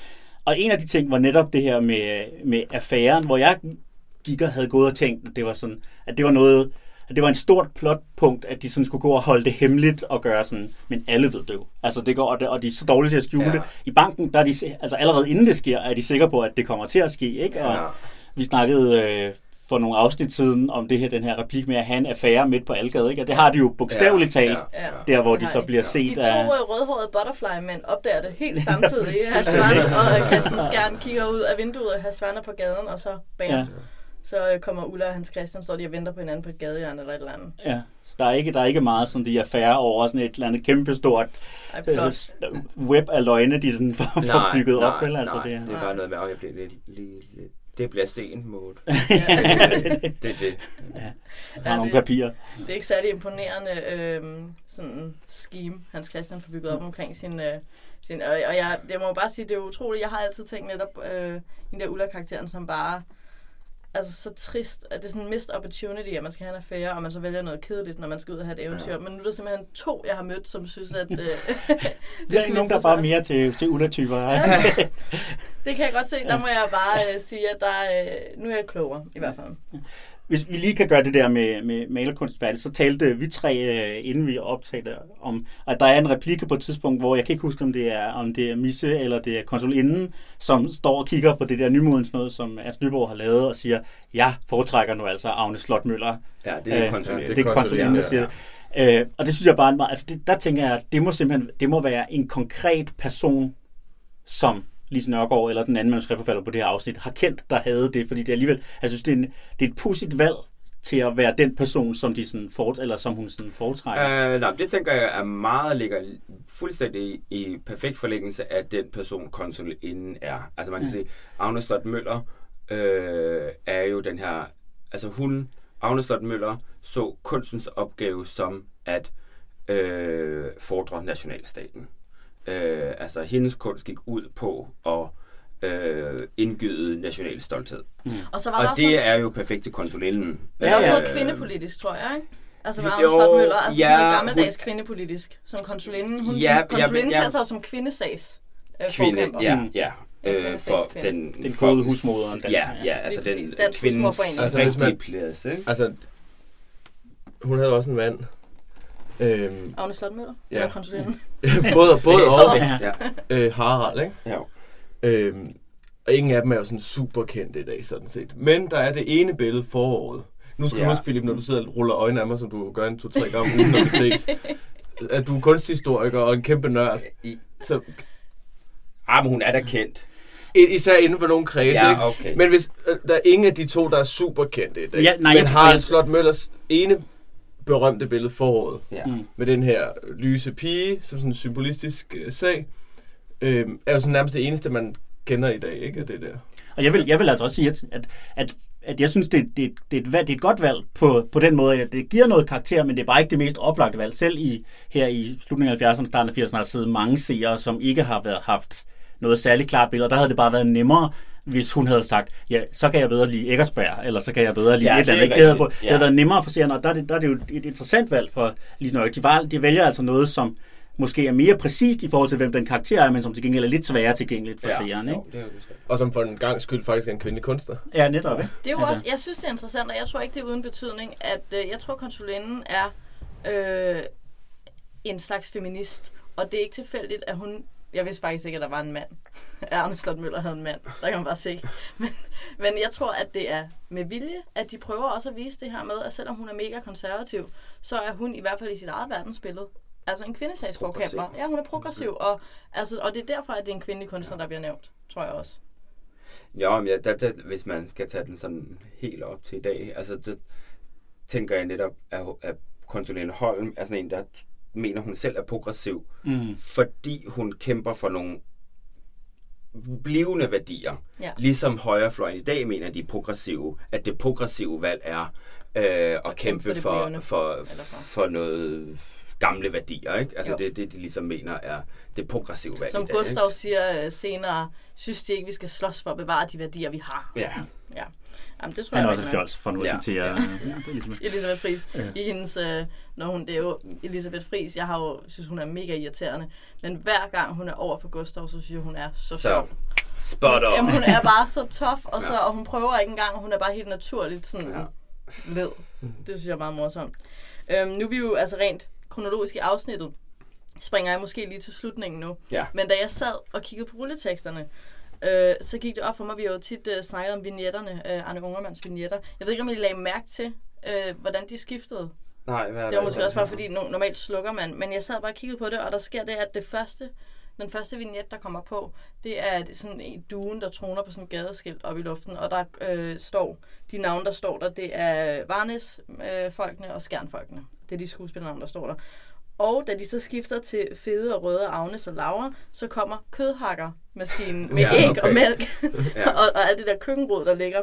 Og en af de ting var netop det her med, med affæren, hvor jeg gik og havde gået og tænkt, at det var sådan, at det var noget, at det var en stort plotpunkt, at de sådan skulle gå og holde det hemmeligt og gøre sådan, men alle ved det jo. Altså det går, og, det, og de er så dårlige til at skjule Ja. det. I banken, der er de, altså allerede inden det sker, er de sikre på, at det kommer til at ske, ikke? Og, Ja. vi snakkede øh, for nogle afsnit siden om det her, den her replik med at have en affære midt på Algade, ikke? Og det har de jo bogstaveligt talt, Ja, ja. der hvor de Nej. så bliver De set to af... øh, rødhårede butterfly-mænd opdager det helt [laughs] samtidig. Ja, Hasvan og Christian Skjern kigger ud af vinduet, og Hasvan er på gaden, og så bam. Ja, Så øh, kommer Ulla og Hans Christian, står de og venter på hinanden på et gadehjørne eller et eller andet. ja. Så der er ikke, der er ikke meget sådan de affære over sådan et eller andet kæmpestort øh, web af løgne, de sådan [laughs] får, bygget op, vel? Altså, nej, det, det er bare noget med, at jeg bliver lidt, lidt, lidt det bliver sent mode. [laughs] [laughs] Ja. det er det. har nogle det- papirer. Det er ikke særlig imponerende øh, sådan scheme, Hans Christian får bygget op omkring sin... Øh, sin og, og jeg, det må jeg bare sige, det er utroligt. Jeg har altid tænkt netop øh, den der Ulla-karakteren som bare... Altså så trist, at det er sådan en missed opportunity, at man skal have en affære, og man så vælger noget kedeligt, når man skal ud og have et eventyr. Ja. Men nu er der simpelthen to, jeg har mødt, som synes, at... Øh, [laughs] det Der er skal nogen, der er bare mere til, til Ulla-typer. [laughs] Det kan jeg godt se. Der må jeg bare øh, sige, at der, øh, nu er jeg klogere, i hvert fald. Hvis vi lige kan gøre det der med, med malerkunst færdigt, så talte vi tre, øh, inden vi optagte, om, at der er en replikke på et tidspunkt, hvor jeg kan ikke huske, om det er, om det er Misse eller det er konsolinden, som står og kigger på det der nymodens noget, som Ernst Nyborg har lavet, og siger, jeg foretrækker nu altså Agne Slotmøller. Ja, det er Øh, konsulent. Det er konsolinden, der siger det. Øh, og det synes jeg bare, altså det, der tænker jeg, at det må simpelthen det må være en konkret person, som Lise Nørgaard eller den anden manuskriptforfatter på det her afsnit har kendt, der havde det, fordi det alligevel, jeg synes, det er, en, det er et pudsigt valg til at være den person, som, de sådan fort, eller som hun sådan foretrækker. Uh, nej, det tænker jeg er meget ligger fuldstændig i, i perfekt forlængelse af den person, konsul inden er. Altså man kan Ja. sige, Agnes Slot Møller øh, er jo den her, altså hun, Agnes Slot Møller, så kunstens opgave som at øh, fordre nationalstaten. Øh, altså hendes kunst gik ud på at øh, indgyde national stolthed. Og så var der Og også noget, det er jo perfekt til konsulinden. der er også Ja, noget Øh, kvindepolitisk, tror jeg, ikke? Altså med Agnes Møller, altså ja, sådan noget gammeldags hun- kvindepolitisk, som konsulinden. Hun, Ja, ja, ja, konsulinden ja. ja, tager sig som kvindesags øh, kvinde, forkæmper. ja, Mm. ja. Øh, for den, Den for- gode husmoderen, den- Ja, ja. ja, altså den kvindens. Altså, hvis rigtige plads, ikke? Altså, hun havde også en mand. Øhm, Agnes Slot Møller, Ja. [laughs] både, både og. Ja. ja. Øh, Harald, ikke? ja. Øhm, og ingen af dem er jo sådan super kendte i dag, sådan set. Men der er det ene billede foråret. Nu skal Ja. du huske, Philip, når du sidder og ruller øjnene af mig, som du gør en to-tre gange om ugen, når vi ses. [laughs] at du er kunsthistoriker og en kæmpe nørd. I, Så, ah, men hun er da kendt. især inden for nogle kredse, Ja, ikke? okay. Men hvis øh, der er ingen af de to, der er super kendte i dag, Ja, nej, men jeg- har jeg- Slot Møllers ene berømte billede foråret, Ja. Mm. med den her lyse pige, som sådan en symbolistisk øh, sag, øh, er jo sådan nærmest det eneste, man kender i dag, ikke? Det der. Og jeg vil, jeg vil altså også sige, at, at, at, at jeg synes, det, det, det, er et, valg- det er et godt valg på, på den måde, at det giver noget karakter, men det er bare ikke det mest oplagte valg. Selv i, her i slutningen af 70'erne, starten af 80'erne, har siddet mange seere, som ikke har været, haft noget særligt klart billede. Og der havde det bare været nemmere, hvis hun havde sagt, ja, så kan jeg bedre lide Eggersberg, eller så kan jeg bedre lide Ja, et eller det er andet. Det havde, det Ja. havde været nemmere for seerne, og der er det, der er det jo et interessant valg for Lise Nøje. De, var- de vælger altså noget, som måske er mere præcist i forhold til, hvem den karakter er, men som til gengæld er lidt sværere tilgængeligt for Ja, seeren. Ikke? jo, det er. Og som for en gang skyld faktisk er en kvindelig kunstner. Ja, netop. Ikke? Det er jo Altså- også, jeg synes, det er interessant, og jeg tror ikke, det er uden betydning, at øh, jeg tror, konsulinden er øh, en slags feminist. Og det er ikke tilfældigt, at hun... Jeg vidste faktisk ikke, at der var en mand. [laughs] Arne Slot Møller havde en mand. Der kan man bare se. [laughs] Men, men jeg tror, at det er med vilje, at de prøver også at vise det her med, at selvom hun er mega konservativ, så er hun i hvert fald i sit eget verdensbillede. Altså en kvindesagsforkæmper. Ja, hun er progressiv. Og, altså, og det er derfor, at det er en kvindelig kunstner, der bliver nævnt. Tror jeg også. Ja, men ja, der, der, hvis man skal tage den sådan helt op til i dag, altså det tænker jeg netop, at, at konsulent Holm er sådan en, der mener, hun selv er progressiv, Mm. fordi hun kæmper for nogle blivende værdier. Ja. Ligesom højrefløjen i dag mener, de er progressive, at det progressive valg er øh, at, kæmpe, for det for, for, Eller for- for noget gamle værdier. Ikke? Altså Jo. det er det, de ligesom mener er det progressive valg Som dag. Gustav siger øh, senere, synes de ikke, vi skal slås for at bevare de værdier, vi har. Ja. Ja. Jamen, det tror Han er jeg også nok. fjols, for nu at Ja. citere ja. Elisabeth. Elisabeth Friis. Ja. Ja. I hendes, øh, når hun, det er jo Elisabeth Friis, jeg har jo, synes hun er mega irriterende. Men hver gang hun er over for Gustav, så synes jeg, hun er så, Så sjov. spot on. Jamen, hun er bare så tof, og, så, Ja. og hun prøver ikke engang, hun er bare helt naturligt sådan Ja. ja. led. Det synes jeg er meget morsomt. Øhm, nu er vi jo altså rent kronologisk i afsnittet. Springer jeg måske lige til slutningen nu. Ja. Men da jeg sad og kiggede på rulleteksterne, øh, så gik det op for mig, vi har jo tit øh, snakket om vignetterne, øh, Arne Ungermanns vignetter. Jeg ved ikke, om I lagde mærke til, øh, hvordan de skiftede. Nej, hvad er Det var der- måske også bare fordi, no- normalt slukker man. Men jeg sad bare og kiggede på det, og der sker det, at det første, den første vignet, der kommer på, det er sådan en duen, der troner på sådan et gadeskilt op i luften. Og der øh, står, de navne, der står der, det er Varnes-folkene og Skjernfolkene. Det er de skuespillernavne, der står der. Og da de så skifter til fede og røde Agnes og Laura, så kommer kødhakker-maskinen med Ja, æg okay. og mælk [laughs] Ja. og, og alt det der køkkenbrød, der ligger.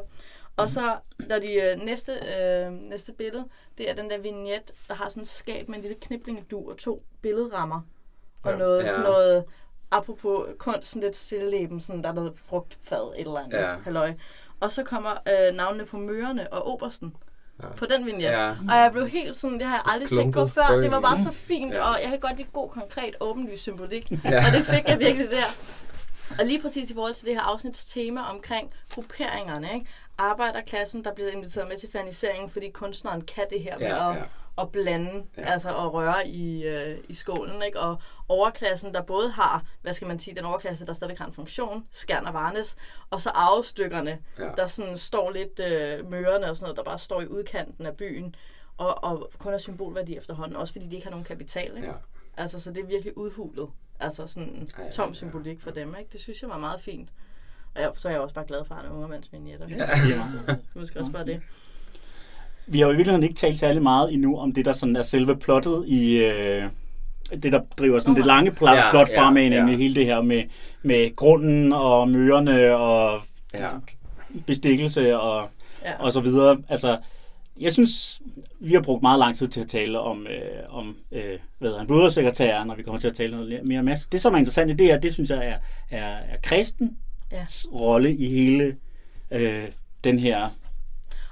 Og så, når de øh, næste, øh, næste billede, det er den der vignette, der har sådan et skab med en lille kniblingedug og to billedrammer. Og Ja. noget, Ja. sådan noget, apropos kunst, sådan lidt stilleben, sådan der er noget frugtfad, et eller andet, Ja. halløj. Og så kommer øh, navnene på mørerne og obersten Ja. på den vignette. Ja. Og jeg blev helt sådan, det har jeg aldrig tænkt på før. Det var bare så fint, Ja. og jeg kan godt lide god, konkret, åbenlys symbolik. Ja. Og det fik jeg virkelig der. Og lige præcis i forhold til det her afsnits tema omkring grupperingerne, ikke? Arbejderklassen, der bliver inviteret med til faniseringen, fordi kunstneren kan det her med Ja, at, ja. At blande, Ja. ja. altså at røre i, øh, i skålen, ikke? Og overklassen, der både har, hvad skal man sige, den overklasse, der stadigvæk har en funktion, skærn og varnes, og så arvestykkerne, Ja. der sådan står lidt øh, mørende og sådan noget, der bare står i udkanten af byen, og, og kun er symbolværdi efterhånden, også fordi de ikke har nogen kapital, ikke? Ja. Altså, så det er virkelig udhulet. Altså sådan Ja, ja, tom ja, symbolik for dem, ikke? Det synes jeg var meget fint. Og jeg, så er jeg også bare glad for Arne Ungermanns vignetter. Ja. Måske også bare det. Vi har jo i virkeligheden ikke talt særlig meget endnu om det, der sådan er selve plottet i... Øh, det, der driver sådan det lange plot, Ja, plot ja, fremad, ja. nemlig hele det her med, med grunden og mørerne og Ja. bestikkelse og, Ja. og så videre. Altså, jeg synes, vi har brugt meget lang tid til at tale om, øh, om øh, hvad hedder han, blodsekretæren, og vi kommer til at tale noget mere om. Det, som er interessant i det her, det synes jeg er, er, er kristen Ja. rolle i hele øh, den her...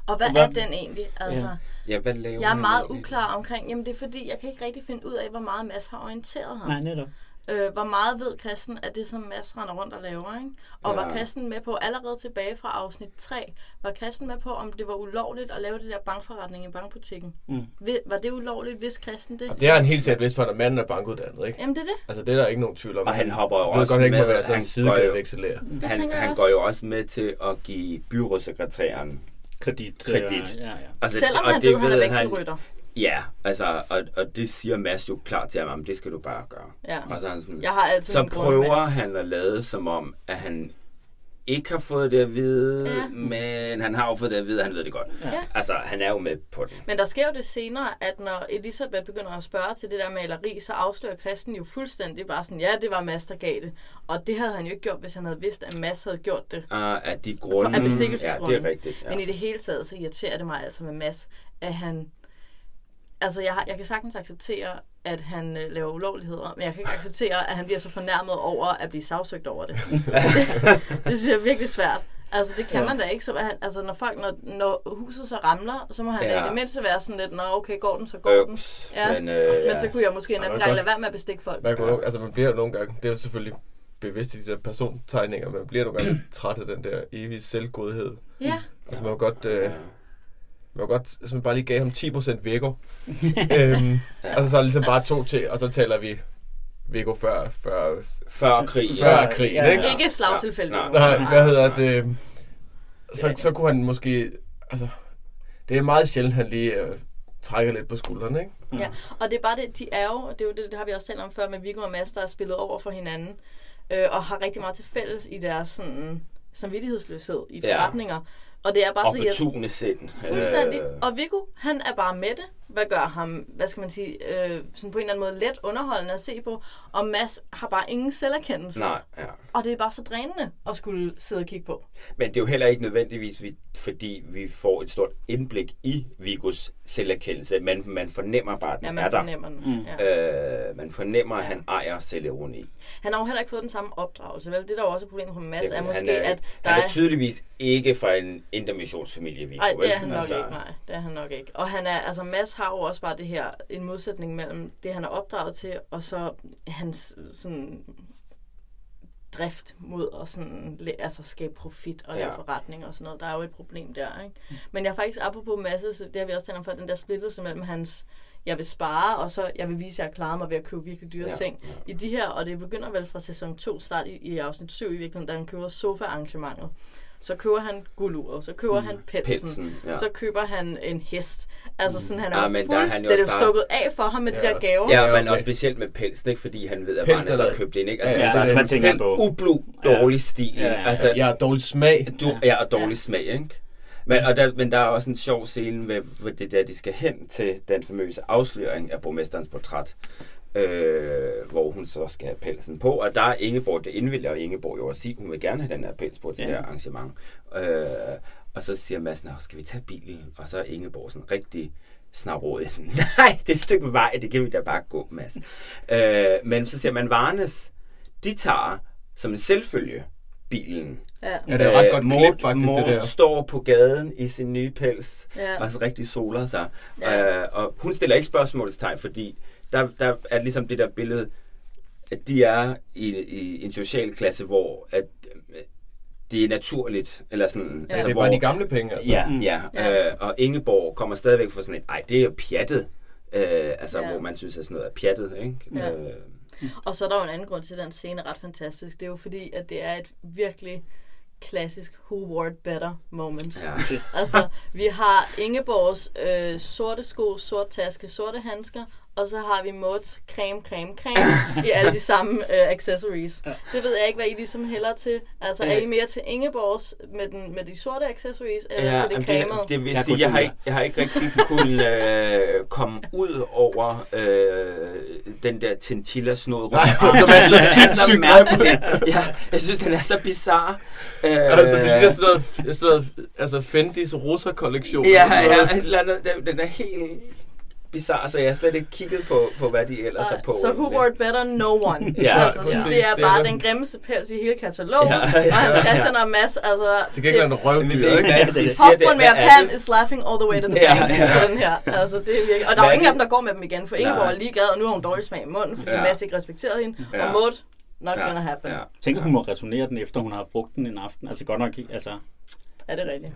Og hvad Hvad- er den egentlig? Altså, Ja. Ja, hvad laver jeg er han meget egentlig? uklar omkring, jamen det er fordi, jeg kan ikke rigtig finde ud af, hvor meget Mads har orienteret ham. Nej, netop. Øh, hvor meget ved Christen af det, som Mads render rundt og laver, ikke? Og Ja. var Christen med på, allerede tilbage fra afsnit 3, var Christen med på, om det var ulovligt at lave det der bankforretning i bankbutikken? Mm. Ved- Var det ulovligt, hvis Christen det? Det har han helt sikkert vidst, for når manden er bankuddannet, ikke? Jamen det er det. Altså, det er der ikke nogen tvivl om. Og han hopper jo ved også godt, han ikke må med, være sådan en han går jo- sidegaveekselærer. Det Han, han også. går jo også med til at give byrådssekretæren Kredit. Kredit. Øh, ja, ja. Altså, Selvom og han det ved, han er vekselrytter. Ja, altså, og, og det siger Mads jo klart til ham, det skal du bare gøre. Ja. Og så, han sådan, Jeg har altid så grund, prøver han at lade som om, at han ikke har fået det at vide, Ja. men han har jo fået det at vide, og han ved det godt. Ja. Altså, han er jo med på den. Men der sker jo det senere, at når Elisabeth begynder at spørge til det der maleri, så afslører Christen jo fuldstændig bare sådan, ja, det var Mads, der gav det. Og det havde han jo ikke gjort, hvis han havde vidst, at Mads havde gjort det. Uh, at de grunde... Af Ja, bestikkelsesgrunde. det er rigtigt. Ja. Men i det hele taget, så irriterer det mig altså med Mads, at han... Altså, jeg, har, jeg kan sagtens acceptere, at han øh, laver ulovligheder, men jeg kan ikke acceptere, at han bliver så fornærmet over at blive sagsøgt over det. det, [laughs] det synes jeg er virkelig svært. Altså, det kan Ja. ja. man da ikke. Så, han, altså, når, folk, når, når huset så ramler, så må han ja. Ja. da i det mindste være sådan lidt, nå, okay, går den, så går den. Øps, Ja. men, øh, Men så kunne jeg måske en Ja, anden gang lade være med at bestikke folk. Man, kunne, jo- altså, man bliver jo nogle gange, det er jo selvfølgelig bevidst i de der persontegninger, man bliver nogle gange træt af den der evige selvgodhed. Ja, Altså man må godt, øh, man må godt, man bare lige gav ham 10% Viggo, [laughs] øhm, og så, så er det ligesom bare to til, og så taler vi Viggo før, før, Før krig. før ja. krigen, Ja. ikke? ikke slagtilfælde. Ja. Nej, hvad hedder det? Så, så kunne han måske, altså, det er meget sjældent, han lige øh, trækker lidt på skuldrene, ikke? Ja, og det er bare det, de er jo, det er jo det, det har vi også talt om før med Viggo og Mads, der er spillet over for hinanden, øh, og har rigtig meget til fælles i deres sådan, samvittighedsløshed i Ja. Og det er bare så irriterende. Opportune sind. Fuldstændig. Øh, Og Viggo, han er bare med det. Hvad gør ham, hvad skal man sige, øh, sådan på en eller anden måde let underholdende at se på. Og Mads har bare ingen selverkendelse. Nej, ja. Og det er bare så drænende at skulle sidde og kigge på. Men det er jo heller ikke nødvendigvis, vi- fordi vi får et stort indblik i Vigos selverkendelse, men man fornemmer bare, at den Ja, er man der. fornemmer den. Mm. Ja. Øh, man fornemmer, at han ejer selvironi. Han har jo heller ikke fået den samme opdragelse, vel? Det der er jo også et problem på Mads, Det- er måske, han er, at der han er er... tydeligvis ikke fra en intermissionsfamilie, Viggo. Nej, det vel? er han nok Altså, ikke, nej. Det er han nok ikke. Og han er, altså Mads har jo også bare det her, en modsætning mellem det, han er opdraget til, og så hans sådan drift mod at sådan, altså skabe profit og lave Ja. forretning og sådan noget. Der er jo et problem der, ikke? Men jeg er faktisk, apropos Mads, det har vi også talt om før, den der splittelse mellem hans jeg vil spare, og så jeg vil vise, at jeg klarer mig ved at købe virkelig dyre ja, ting. I de her, og det begynder vel fra sæson 2, start i, i afsnit 7 i virkeligheden, da han køber sofa-arrangementet. Så køber han gulduret, så køber mm, han pelsen, pelsen, ja. så køber han en hest. Altså sådan, han er Ja, jo men der er han jo det er bare- stukket af for ham med de Ja, der gaver. Ja, Ja, men okay. også specielt med pelsen, ikke? fordi han ved, at Pelsen Varnes er har der- købt ind. Ikke? Ja, Altså, ja, det er altså, man tænker på- ublu dårlig stil. Ja, ja. Altså, har dårlig smag. Du, ja, og dårlig smag, ikke? Men, og der, men der er også en sjov scene, med, hvor det der, de skal hen til den famøse afsløring af borgmesterens portræt, øh, hvor hun så skal have pelsen på. Og der er Ingeborg, det indvilger og Ingeborg jo også sige, hun vil gerne have den her pels på til Ja. det her arrangement. Øh, og så siger Mads, "Nå, skal vi tage bilen? Og så er Ingeborg sådan rigtig snarrådig. Sådan, [laughs] Nej, det er et stykke vej, det kan vi da bare gå, Mads. Øh, men så siger man, Varnes, de tager som en selvfølge bilen. Ja. Ja, det er ret Øh, godt klip, faktisk, mor det der. står på gaden i sin nye pels, Ja. og så rigtig soler sig. Ja. Øh, og hun stiller ikke spørgsmålstegn, fordi der, der er ligesom det der billede, at de er i, i en social klasse, hvor at, øh, det er naturligt, eller sådan, Ja. altså, det er hvor, bare de gamle penge, altså. Ja, Mm. ja. Ja. Øh, og Ingeborg kommer stadigvæk fra sådan et, ej, det er jo pjattet. Øh, altså, Ja. hvor man synes, at sådan noget er pjattet, ikke? Ja. Øh, Og så er der jo en anden grund til, at den scene er ret fantastisk. Det er jo fordi, at det er et virkelig klassisk who wore better moment. ja. Altså, vi har Ingeborgs øh, sorte sko, sort taske, sorte handsker, og så har vi Mauds creme, creme, creme i alle de samme øh, accessories. Det ved jeg ikke, hvad I ligesom hælder til. Altså, er I mere til Ingeborgs med, den, med de sorte accessories, eller ja, til det cremede? det, det vil Jeg sige, jeg har, ikke, jeg har ikke rigtig kunnet øh, komme ud over øh, den der chinchilla-snod. Nej, som er så sindssygt grim. ja, jeg synes, den er så bizarre. Øh, Altså, det er sådan noget, sådan noget altså Fendis Rosa-kollektion. Ja, ja, den er helt bizarre, så jeg har slet ikke kigget på, på hvad de ellers er på. Så who wore it better? No one. [laughs] Ja, altså, præcis. så det er Det er bare den grimmeste pels i hele katalogen. Ja, [laughs] Ja, ja, og hans. Christian og Mads, altså... Til gengæld er den røvdyr, ikke? Hvad, de siger det, Hoffman hvad med pan is laughing all the way to the Ja, bank ja. den her. Altså, det er virkelig... Og der er jo ingen af dem, der går med dem igen, for Ingeborg er ligeglad, og nu har hun dårlig smag i munden, fordi Ja. Mads ikke respekterede hende. Ja. Og Maud, not Ja, gonna happen. ja. Tænker, hun må returnere den, efter hun har brugt den en aften. Altså godt nok, ikke- altså... Er det rigtigt?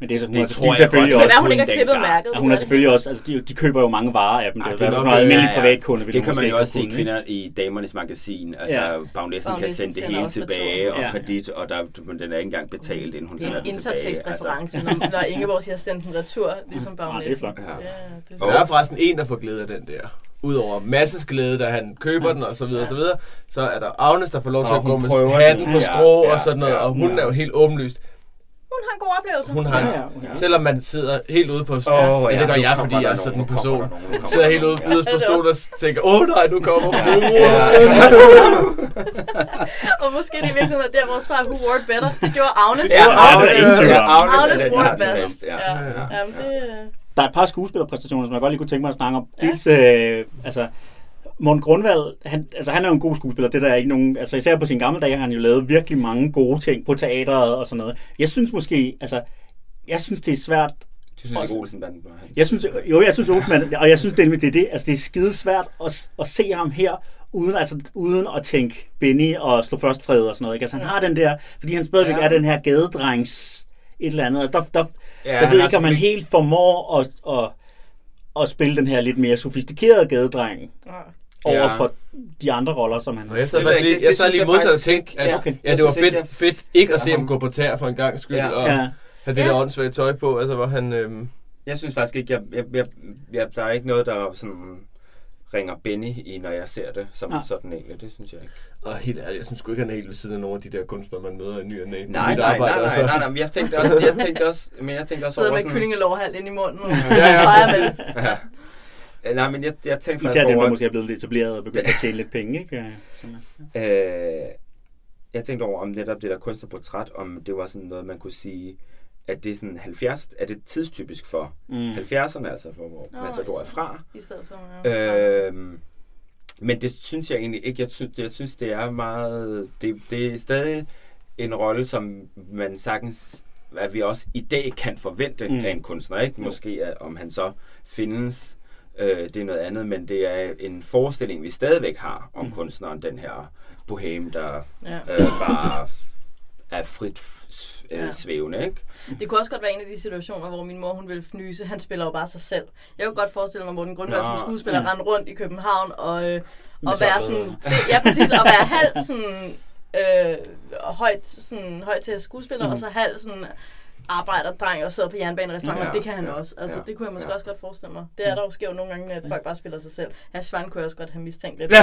Men det er, så, Det det, tror de er jeg selvfølgelig godt. Det også... være, hun ikke har klippet mærket. Ja, hun er selvfølgelig også, altså de, de køber jo mange varer af dem. Det Ej, er det er jo sådan noget almindelig ja, ja. privatkunde. Det du kan man jo også se kvinder i damernes magasin. Altså, Ja. ja. bagnæsten kan sende det hele tilbage og Ja. kredit, og der, men den er ikke engang betalt, inden hun Det er sender en den tilbage. Altså, intertekstreference, når, Ingeborg siger, send den retur, ligesom Ah, det er flot. Ja. Ja, det der er forresten en, der får glæde af den der. Udover masses glæde, da han køber den og så videre og så videre, så er der Agnes, der får lov til Og at gå hun med hatten den. på Ja, skrå ja, og sådan noget, ja, og hun ja. er jo helt åbenlyst. Hun har en god oplevelse. Hun har, Ja, ja, ja, ja. selvom man sidder helt ude på Åh, ja, ja, det gør jeg, fordi jeg er sådan en person. nogen, sidder der helt ude, på Ja, det er stolen og tænker, åh nej, nu kommer fruen. Og måske det i virkeligheden er der, vores far, who wore better. Det gjorde Agnes. Ja, Agnes, om. Agnes er den, wore best. Ja. Ja. Jamen, det... Der er et par skuespillerpræstationer, som jeg godt lige kunne tænke mig at snakke om. Dels, øh, altså, Morten Grundvald, han, altså, han er jo en god skuespiller. Det der er ikke nogen, altså, især på sine gamle dage har han jo lavet virkelig mange gode ting på teateret og sådan noget. Jeg synes måske, altså, jeg synes, det er svært Du synes ikke, Olsen hans? Jeg synes, jo, jeg synes Olsmann, og jeg synes det, det er det, altså det er skide svært at, at se ham her, uden, altså, uden at tænke Benny og slå først fred og sådan noget. Ikke? Altså han har den der, fordi han stadigvæk Ja. er den her gadedrengs et eller andet. og Der, der, Ja, jeg ved ikke, om sådan- helt formår at, at, at spille den her lidt mere sofistikerede gadedreng over Ja. for de andre roller, som han Og jeg sad Det jeg lige, jeg det sad synes lige jeg modsat og tænkte, at Ja, okay. ja, Jeg det var fedt, jeg fedt ikke at se ham. gå på tær for en gang skyld, Ja. og Ja. have det der Ja. åndssvage tøj på, altså hvor han... Øhm, Jeg synes faktisk ikke, jeg, jeg, jeg, jeg, der er ikke noget, der sådan ringer Benny i, når jeg ser det som Nej. sådan egentlig. Det synes jeg ikke. og helt ærligt, jeg synes sgu ikke, han er helt ved siden af nogle af de der kunstnere, man møder i ny og næ. Nej, nej, arbejde, nej, nej, altså. nej, nej, men jeg tænkte også, jeg tænkte også, men jeg tænkte også Sidder over med sådan... kylling og lårhal ind i munden. Og Ja, ja. det. Ja. Øh, Nej, men jeg, jeg tænkte Især faktisk dem, der over, måske er blevet lidt etableret og begyndt at tjene lidt penge. Ikke? Sådan, øh, jeg tænkte over om netop det der kunstnerportræt, om det var sådan noget, man kunne sige, at det er sådan 70, er det tidstypisk for Mm. 70'erne, altså for hvor Nå, Matador er altså. fra. I stedet for... Ja. Øhm, men det synes jeg egentlig ikke. Jeg synes, jeg synes det er meget... Det, det er stadig en rolle, som man sagtens at vi også i dag kan forvente mm. af en kunstner. Ikke? Måske at, om han så findes, øh, det er noget andet, men det er en forestilling, vi stadigvæk har om Mm. mm. kunstneren, den her bohem, der Ja. øh, bare er frit øh, Ja. svævende. Ikke? Det kunne også godt være en af de situationer, hvor min mor hun ville fnyse. Han spiller jo bare sig selv. Jeg kunne godt forestille mig, Morten Grundvald Nå, som skuespiller ja. rende rundt i København og, øh, og være tørklæder. sådan... Ja, præcis. Og være halvt sådan... Øh, højt, sådan, højt til skuespiller, mm. og så halvt sådan arbejderdreng og sidder på jernbanerestauranter. Ja, det kan han ja, også. Altså, ja, det kunne jeg måske ja. også godt forestille mig. Det er der jo skævt nogle gange, at folk bare spiller sig selv. Herr Schwan kunne jeg også godt have mistænkt lidt. Ja,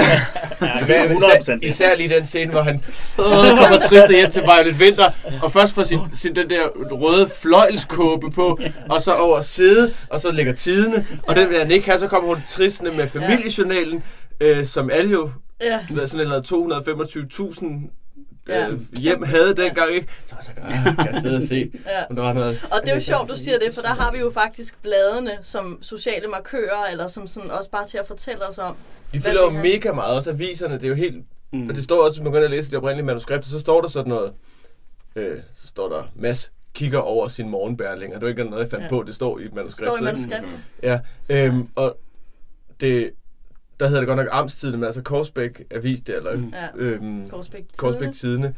[laughs] Men 100 især, især lige den scene, hvor han øh, kommer trist hjem til Violet Vinter, og først får sin, sin den der røde fløjlskåbe på, og så over side, og så ligger tidene, og den vil han ikke have, så kommer hun tristende med familiejournalen, øh, som alle jo, ja. sådan eller 225.000 Ja. øh, hjem havde dengang, ikke? Så var jeg så godt, kan jeg sidde og se. [laughs] Ja. Men der var noget, Og det er jo sjovt, du siger det, for der har vi jo faktisk bladene som sociale markører, eller som sådan også bare til at fortælle os om. de fylder jo mega meget, også aviserne, det er jo helt Mm. Og det står også, hvis man går ind og læser det oprindelige manuskript, så står der sådan noget. Øh, så står der, Mads kigger over sin morgenbærling, og det er jo ikke noget, jeg fandt Ja. på, det står i manuskriptet. Står i manuskriptet. Ja, øhm, og det, der hedder det godt nok Amstiden, men altså Korsbæk Avis der, eller Mm. Øhm, Korsbæk Korsbæk Tidene,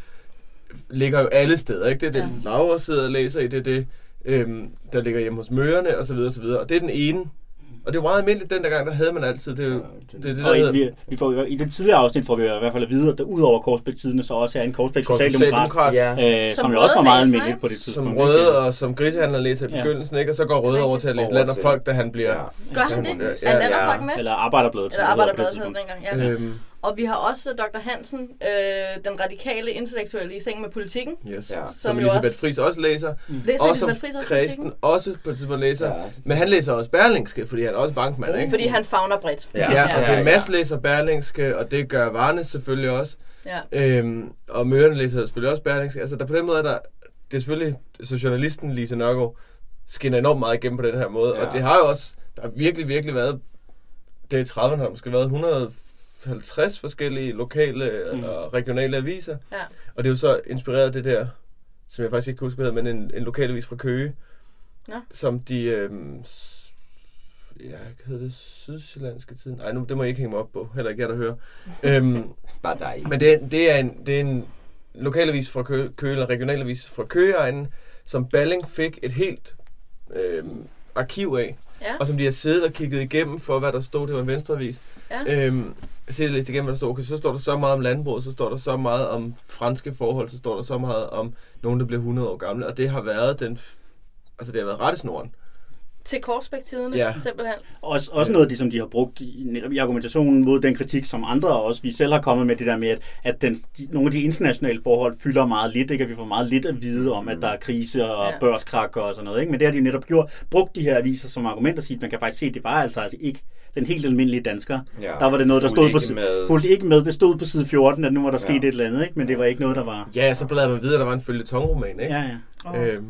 ligger jo alle steder, ikke? Det er det, Ja. ja. Laura sidder og læser i, det er det, øhm, der ligger hjemme hos Mørerne, og så videre, og så videre. Og det er den ene. Og det var meget almindeligt den der gang, der havde man altid, det er Ja, det, det der Og i, hedder vi, vi får, i det tidligere afsnit får vi i hvert fald at vide, at der udover Korsbæk-tidene, så også er en Korsbæk Socialdemokrat. Ja. øh, Som som jo også var meget almindeligt på det tidspunkt. som røde og som grisehandler læser i Ja. begyndelsen, ikke? Og så går røde over til at læse land og folk, da han bliver... Ja. Gør han det? Ja, Er ja, med? Eller Arbejderbladet. Eller det det Arbejderbladet det dengang, ja. Øhm, Og vi har også Dr. Hansen, øh, den radikale intellektuelle i seng med politikken. yes. Ja. Som, Som Elisabeth også- Friis også læser. Læser og som Elisabeth Friis også Kristen også på et tidspunkt læser. Ja. Men han læser også Berlingske, fordi han er også bankmand, ikke? Fordi han fagner bredt. Ja, ja, og det er Mads læser Berlingske, og det gør Varnes selvfølgelig også. Ja. Øhm, og Mørerne læser selvfølgelig også Berlingske. Altså, der på den måde, er der, det er selvfølgelig, så journalisten Lise Nørgaard skinner enormt meget igennem på den her måde. Ja. Og det har jo også, der har virkelig, virkelig været, det i 30'erne har måske været 150 forskellige lokale Mm. og regionale aviser. Ja. Og det er jo så inspireret af det der, som jeg faktisk ikke kan huske, hvad hedder, men en, en lokalavis fra Køge. Nå. Som de, øhm, s- ja, hvad hedder det, Sydsjællandske tiden? Nej, nu, det må jeg ikke hænge mig op på, heller ikke jeg, der hører. [laughs] øhm, Bare dig. men det, er- det, er en, det er en lokalavis fra Køge, Køge eller regionalavis fra Køgeegnen, som Balling fik et helt øh, arkiv af, Ja. og som de har siddet og kigget igennem for, hvad der stod. Det var en venstrevis. Ja. Øhm, læste igennem, hvad der stod. Okay, så står der så meget om landbruget, så står der så meget om franske forhold, så står der så meget om nogen, der bliver 100 år gamle. Og det har været den... Altså, det har været rettesnoren. Til korsbæk-tiderne, Ja. simpelthen. Også, også noget af det, som de har brugt i, netop i argumentationen mod den kritik, som andre og også vi selv har kommet med, det der med, at, at den, de, nogle af de internationale forhold fylder meget lidt, ikke? at vi får meget lidt at vide om, at der er krise og Ja. ja. børskrak og sådan noget. Ikke? Men det har de netop gjort, brugt de her aviser som argument og sige, at man kan faktisk se, at det var altså, altså ikke den helt almindelige dansker. Ja. Der var det noget, der stod på, med. fulgte ikke med. Det stod på side 14, at nu var der Ja. sket et eller andet, ikke? men det var ikke noget, der var... Ja, så bladrede man videre, at der var en følgetonroman, ikke? Ja, ja. Oh. Øhm,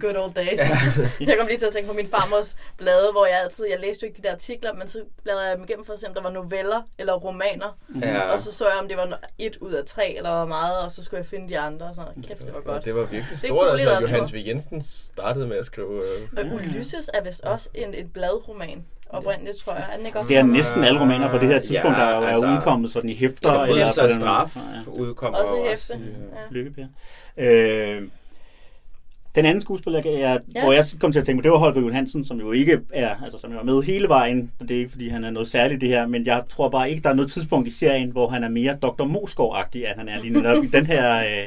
Good old days. [laughs] jeg kom lige til at tænke på min farmors blade, hvor jeg altid, jeg læste jo ikke de der artikler, men så bladrede jeg dem igennem for at se, om der var noveller eller romaner. Ja. Og så så jeg, om det var et ud af tre, eller hvor meget, og så skulle jeg finde de andre. Og sådan. Kæft, det var godt. Det var virkelig stort. god Altså. Johannes V. Jensen startede med at skrive... Øh, Og Ulysses er vist også en, et bladroman. Oprindeligt, tror jeg. Er den ikke også Det er næsten alle romaner på det her tidspunkt, Ja, der er altså- udkommet sådan i hæfter. Der eller eller på så den- straf Ja. udkommer Også jo hæfte. Ja. Lykke. Øh, den anden skuespiller, jeg, Ja. hvor jeg kom til at tænke på, det var Holger Juhl Hansen, som jo ikke er, altså som jo er med hele vejen. Det er ikke, fordi han er noget særligt det her, men jeg tror bare ikke, der er noget tidspunkt i serien, hvor han er mere Dr. Moskov-agtig, at han er lige netop i den her... [laughs] Øh,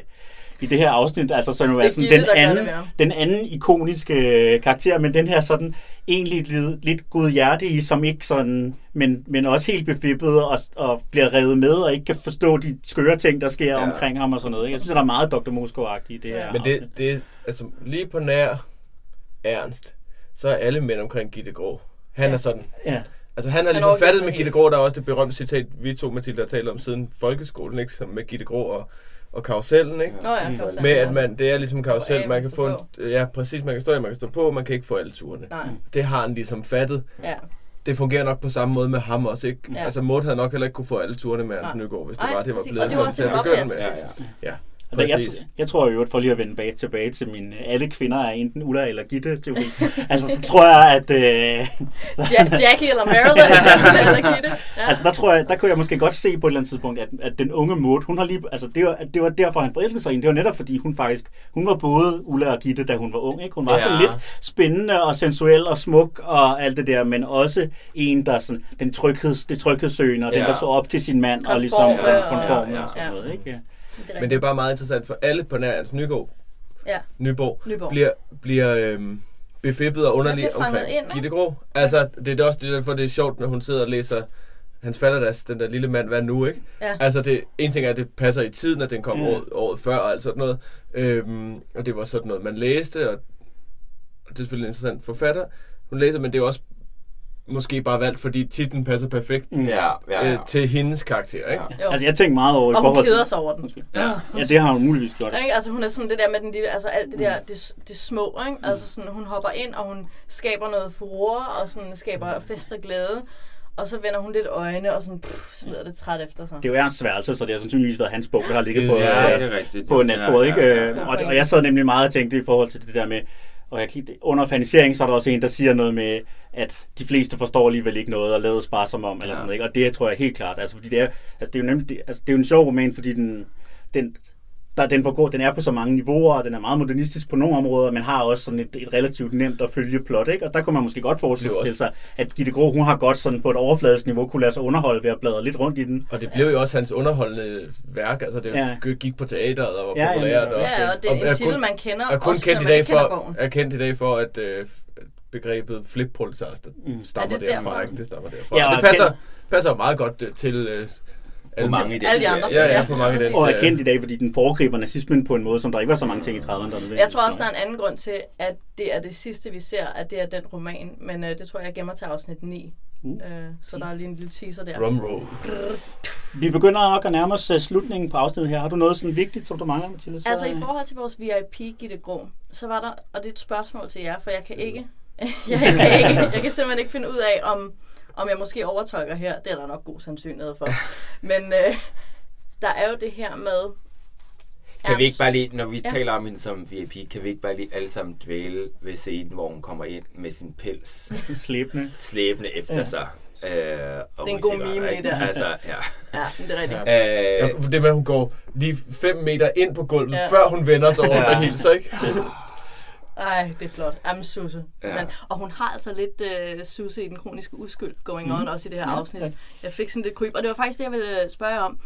i det her afsnit, altså som jo er er sådan den anden, den anden ikoniske øh, karakter, men den her sådan egentlig lidt, lidt god hjerte i, som ikke sådan, men, men også helt befippet og, og bliver revet med og ikke kan forstå de skøre ting, der sker Ja. omkring ham og sådan noget. ikke? Jeg synes, der er meget Dr. Moskov-agtigt i det her Ja. Men det, det altså lige på nær Ernst, så er alle mænd omkring Gitte Grå. Han Ja. er sådan. Ja. Altså han har Han ligesom overgiver fattet med. Gitte Grå, der er også det berømte citat, vi to Mathilde har talt om siden folkeskolen, ikke? Som med Gitte Grå og, og karusellen, ikke? Nå ja, for Med at man, det er ligesom en karusel, man kan få en, ja, præcis, man kan stå i, man kan stå på, man kan ikke få alle turene. Nej, Det har han ligesom fattet. ja. Det fungerer nok på samme måde med ham også, ikke? Ja. Altså Maud havde nok heller ikke kunne få alle turene med Nej. Nygaard, hvis det Nej, var, det var blevet sådan til at begynde med. til sidst. Ja, Og der, jeg, jeg tror jo, at for lige at vende bag, tilbage til min øh, alle kvinder er enten Ulla eller Gitte teori. [laughs] altså, så tror jeg, at... Øh, Ja, Jackie eller Marilyn [laughs] eller Gitte. Ja. altså, der tror jeg, der kunne jeg måske godt se på et eller andet tidspunkt, at, at den unge Maud, hun har lige... Altså, det var, det var derfor, han forelskede sig i hende. Det var netop, fordi hun faktisk... Hun var både Ulla og Gitte, da hun var ung, ikke? Hun var Ja. sådan lidt spændende og sensuel og smuk og alt det der, men også en, der sådan... Den trygheds, det tryghedssøgende, og ja. Den, der så op til sin mand, og Konform, ligesom ja, ja, konform ja, ja. og sådan noget, ikke? Det Men det er bare meget interessant, for alle på nær Ernst Nygaard, Ja, Nyborg, Nyborg. bliver, bliver øhm, befippet og underlig omkring ind? Gitte Grå. Altså, det er også det, derfor det er sjovt, når hun sidder og læser hans falderdas, den der lille mand, hvad nu, ikke? Ja. Altså, det, en ting er, at det passer i tiden, at den kom Mm. året, året før og alt sådan noget. Øhm, og det var sådan noget, man læste, og, og det er selvfølgelig en interessant forfatter, hun læser, men det er også måske bare valgt, fordi titlen passer perfekt Mm. Ja, ja, ja. øh, til hendes karakter, ikke? Jo. Altså, jeg tænkte meget over i og hun forhold keder til... sig over den. Ja. Ja, det har hun muligvis gjort. Ikke? Altså hun er sådan det der med den lille, altså alt det der, Mm. det, det små, ikke? Altså sådan, hun hopper ind, og hun skaber noget furore, og sådan skaber fest og glæde. Og så vender hun lidt øjne, og sådan, pff, så lyder det træt efter sig. Det er jo Ernst Værelse, så det har sandsynligvis været hans bog, der har ligget på, Ja, øh, det er rigtigt. på natbordet. Ikke? Ja, ja, Øh, ja. Og, og jeg sad nemlig meget og tænkte i forhold til det der med, og jeg, kiggede- under fanisering, så er der også en, der siger noget med, at de fleste forstår alligevel ikke noget, og lades bare som om, eller Ja. sådan noget. Ikke? Og det tror jeg helt klart, altså, fordi det er, altså, det er jo nemlig, det, altså, det er jo en sjov roman, fordi den, den, der, den, forgår, den er på så mange niveauer, og den er meget modernistisk på nogle områder, men har også sådan et, et relativt nemt at følge plot, ikke? Og der kunne man måske godt forestille til sig, at Gitte Grå, hun har godt sådan på et overfladisk niveau kunne lade sig underholde ved at bladre lidt rundt i den. Og det blev jo også hans underholdende værk, altså det Ja. gik på teateret og var Ja, populært. ja. og, Ja, og det er en titel, man kender, er kun også kendt i dag for, er kendt i dag for, at øh, begrebet flipproletar Mm. stammer Er det derfra, derfra? ikke? Det stammer derfra. Ja, og det passer, passer meget godt øh, til øh, alle, mange i den Alle de andre. Ja, ja, Ja, på mange i den. Og er kendt i dag, fordi den foregriber nazismen på en måde, som der ikke var så mange ting i 30'erne, der er Jeg tror også, der er en anden grund til, at det er det sidste, vi ser, at det er den roman. Men øh, det tror jeg, jeg gemmer til afsnit 9. Uh. Øh, så der er lige en lille teaser der. Drum roll. Vi begynder nok at nærme os uh, slutningen på afsnittet her. Har du noget sådan vigtigt, som du mangler, Mathilde? Så, Altså i øh, forhold til vores VIP Gitte Grå, så var der, og det er et spørgsmål til jer, for jeg kan ikke, [laughs] jeg kan, ikke, jeg kan simpelthen ikke finde ud af, om, om jeg måske overtolker her. Det er der nok god sandsynlighed for. Men øh, der er jo det her med... Kan vi ikke bare lige, når vi Ja. taler om hende som VIP, kan vi ikke bare lige alle sammen dvæle ved scenen, hvor hun kommer ind med sin pels Slæbende. slæbende efter Ja. sig? Øh, og Det er en god meme, det der. Altså, ja. Ja, det er rigtigt. Ja, Øh, det med, at hun går lige 5 meter ind på gulvet, Ja. før hun vender sig over Ja. og hilser, ikke? Ej, det er flot. Jamen, Susse. Ja. Ja. Og hun har altså lidt øh, Susse i den kroniske uskyld going on mm. også i det her afsnit. Jeg fik sådan lidt kryb, og det var faktisk det, jeg ville øh, spørge om.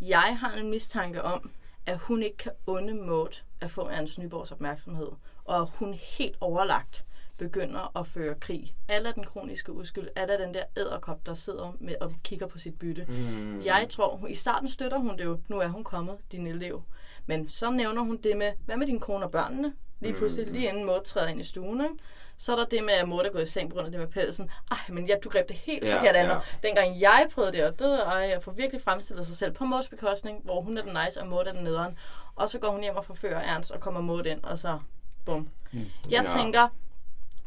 Jeg har en mistanke om, at hun ikke kan unde Maud at få Ernst Nyborgs opmærksomhed, og hun helt overlagt begynder at føre krig. Alle den kroniske uskyld, alle den der æderkop, der sidder med og kigger på sit bytte. Mm. Jeg tror, hun, i starten støtter hun det jo, nu er hun kommet, din elev. Men så nævner hun det med, hvad med din kone og børnene? Lige pludselig, lige inden Maud træder ind i stuen, ikke? Så er der det med, at Maud er gået i seng på grund af det med pelsen. Ej, men ja, du greb det helt Ja, forkert an. ja. Dengang jeg prøvede det, og det, ej, jeg får virkelig fremstillet sig selv på Mauds bekostning, hvor hun er den nice, og Maud er den nederen. Og så går hun hjem og forfører Ernst, og kommer Maud ind, og så bum. Jeg Ja. tænker,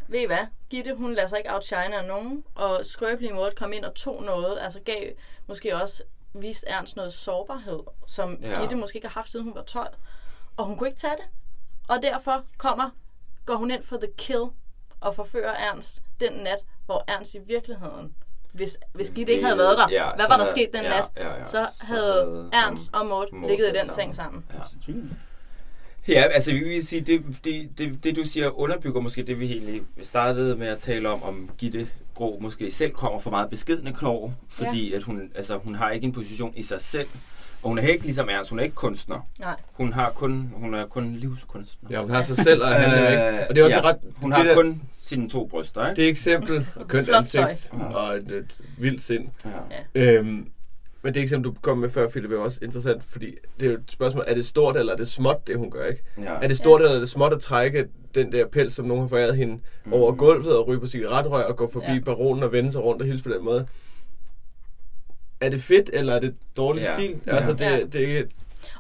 ved I hvad? Gitte, hun lader sig ikke outshine af nogen, og skrøbelige Maud kom ind og tog noget, altså gav måske også vist Ernst noget sårbarhed, som ja. Gitte måske ikke har haft, siden hun var 12. Og hun kunne ikke tage det. Og derfor kommer, går hun ind for the kill og forfører Ernst den nat, hvor Ernst i virkeligheden, hvis, hvis Gitte ikke havde været der, Ja, hvad var der sket den ja, nat? ja, ja. Så Så havde Ernst og Maud ligget i den sammen. seng sammen. Ja. Ja, altså vi vil sige, det, det, det, det du siger underbygger måske det, vi egentlig startede med at tale om, om Gitte Grå måske selv kommer for meget beskedende knår, fordi ja. at hun, altså, hun har ikke en position i sig selv, og hun er ikke ligesom Ernst, hun er ikke kunstner. Nej. Hun har kun, hun er kun livskunstner. Ja, hun har sig selv at handle med. Og det er også ja, ret... Hun det har der, kun sine to bryster, ikke? Det eksempel, og kønt Flot tøj. ansigt, og et, et vildt sind. Ja. Øhm, men det eksempel, du kom med før, Philip, er også interessant, fordi det er jo et spørgsmål, er det stort eller er det småt, det hun gør, ikke? Ja. Er det stort eller er det småt at trække den der pels, som nogen har foræret hende mm. over gulvet og ryge på cigaretrøg og gå forbi ja. Ja. baronen og vende sig rundt og hilse på den måde? Er det fedt, eller er det dårlig Ja. stil? Ja. Altså, det, Ja. det,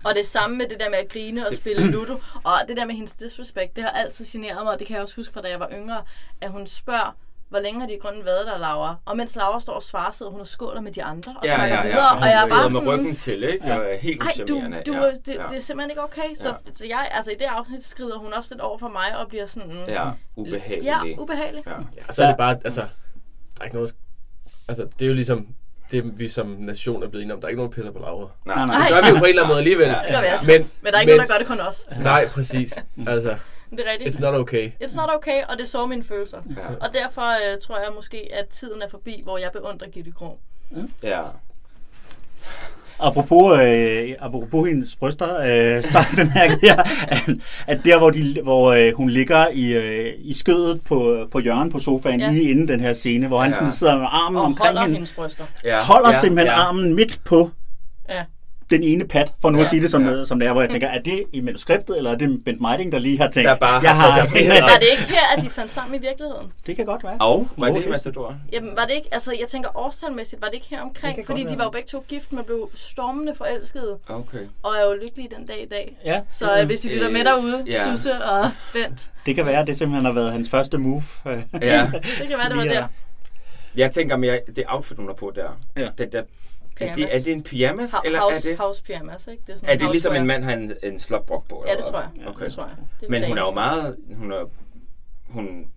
Og det samme med det der med at grine og spille Ludo. Og det der med hendes disrespect, det har altid generet mig. Og det kan jeg også huske fra da jeg var yngre, at hun spørger, hvor længe har de i grunden været der, Laura? Og mens Laura står og svarer, sidder hun og skåler med de andre og Ja, snakker ja, ja. videre. Og jeg er bare sidder med sådan... ryggen til, ikke? Ja. Og er helt Ej, du, du, ja. det, det er simpelthen ikke okay. Så, Ja. så jeg, altså i det afsnit skrider hun også lidt over for mig og bliver sådan... Ja, ubehagelig. Ja, ubehagelig. Ja. ja, så er det bare, altså, der er ikke noget, altså, det er jo ligesom, det vi som nation er blevet enige om. Der er ikke nogen, der pisser på Laura. Nej, nej. Det gør vi jo på en eller anden måde alligevel. Det gør vi altså. Men, Men der er ikke nogen, der gør det kun os. Nej, præcis. [laughs] Altså, Det er rigtigt. it's not okay. It's not okay, og det så mine følelser. Ja. Og derfor øh, tror jeg måske, at tiden er forbi, hvor jeg beundrer Gitte Krog. Ja. Apropos, øh, apropos hendes bryster, øh, så [laughs] bemærkede jeg, at, at der, hvor, de, hvor øh, hun ligger i, øh, i skødet på, på hjørnet på sofaen, ja. lige inden den her scene, hvor han Ja. sådan sidder med armen Og omkring holder hende, hendes bryster. ja. holder ja, simpelthen ja. armen midt på Ja. Den ene pat, for nu Ja, at sige det som, ja. ja. som det er, hvor jeg tænker, er det i manuskriptet, eller er det Bent Meiding, der lige har tænkt, Der bare har jeg taget sig friheder. Var det ikke her, at de fandt sammen i virkeligheden? det kan godt være. Og var det Matador? Jamen, var det ikke, altså jeg tænker årstalmæssigt, var det ikke her omkring? Fordi de var jo begge to gift, men blev stormende forelskede, Okay. og er jo lykkelige den dag i dag. Ja, Så øh, hvis I lytter med derude, ja. Susse og Bent, det kan være, at det simpelthen har været hans første move. Ja. [laughs] det kan være, det var der. Jeg tænker mere, det outfit, hun har på der. Ja. Den der er det, Pyjamas. er det en pyjamas, Ha- eller er house, det, house pyjamas, ikke? Det er, sådan er det ligesom housewear. en mand har en, en slåbrok på? Ja, eller det tror jeg. Okay. Det tror jeg. Det er Men hun er jo meget... Hun er, hun,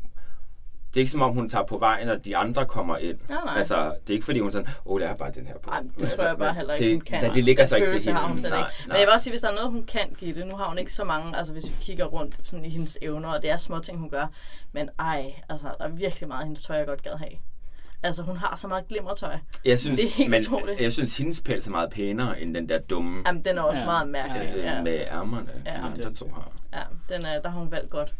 det er ikke som om, hun tager på vejen, og de andre kommer ind. Nej, nej. Altså, det er ikke fordi, hun er sådan, åh, oh, der er bare den her på. Nej, det Men tror jeg bare heller ikke, det, hun kan. Da, det ligger Den så ikke til hende. har hun nej, ikke. Men jeg vil også sige, hvis der er noget, hun kan give det, nu har hun ikke så mange, altså hvis vi kigger rundt sådan i hendes evner, og det er små ting, hun gør. Men ej, altså der er virkelig meget af hendes tøj, jeg godt gad have. Altså hun har så meget glimmertøj. Jeg synes, Det er helt men, utroligt. jeg synes, hendes pels er meget pænere, end den der dumme Jamen den er også Ja. meget mærkelig. øh, Ja, med ærmerne, Ja. de andre to har. ja den er, der har hun valgt godt.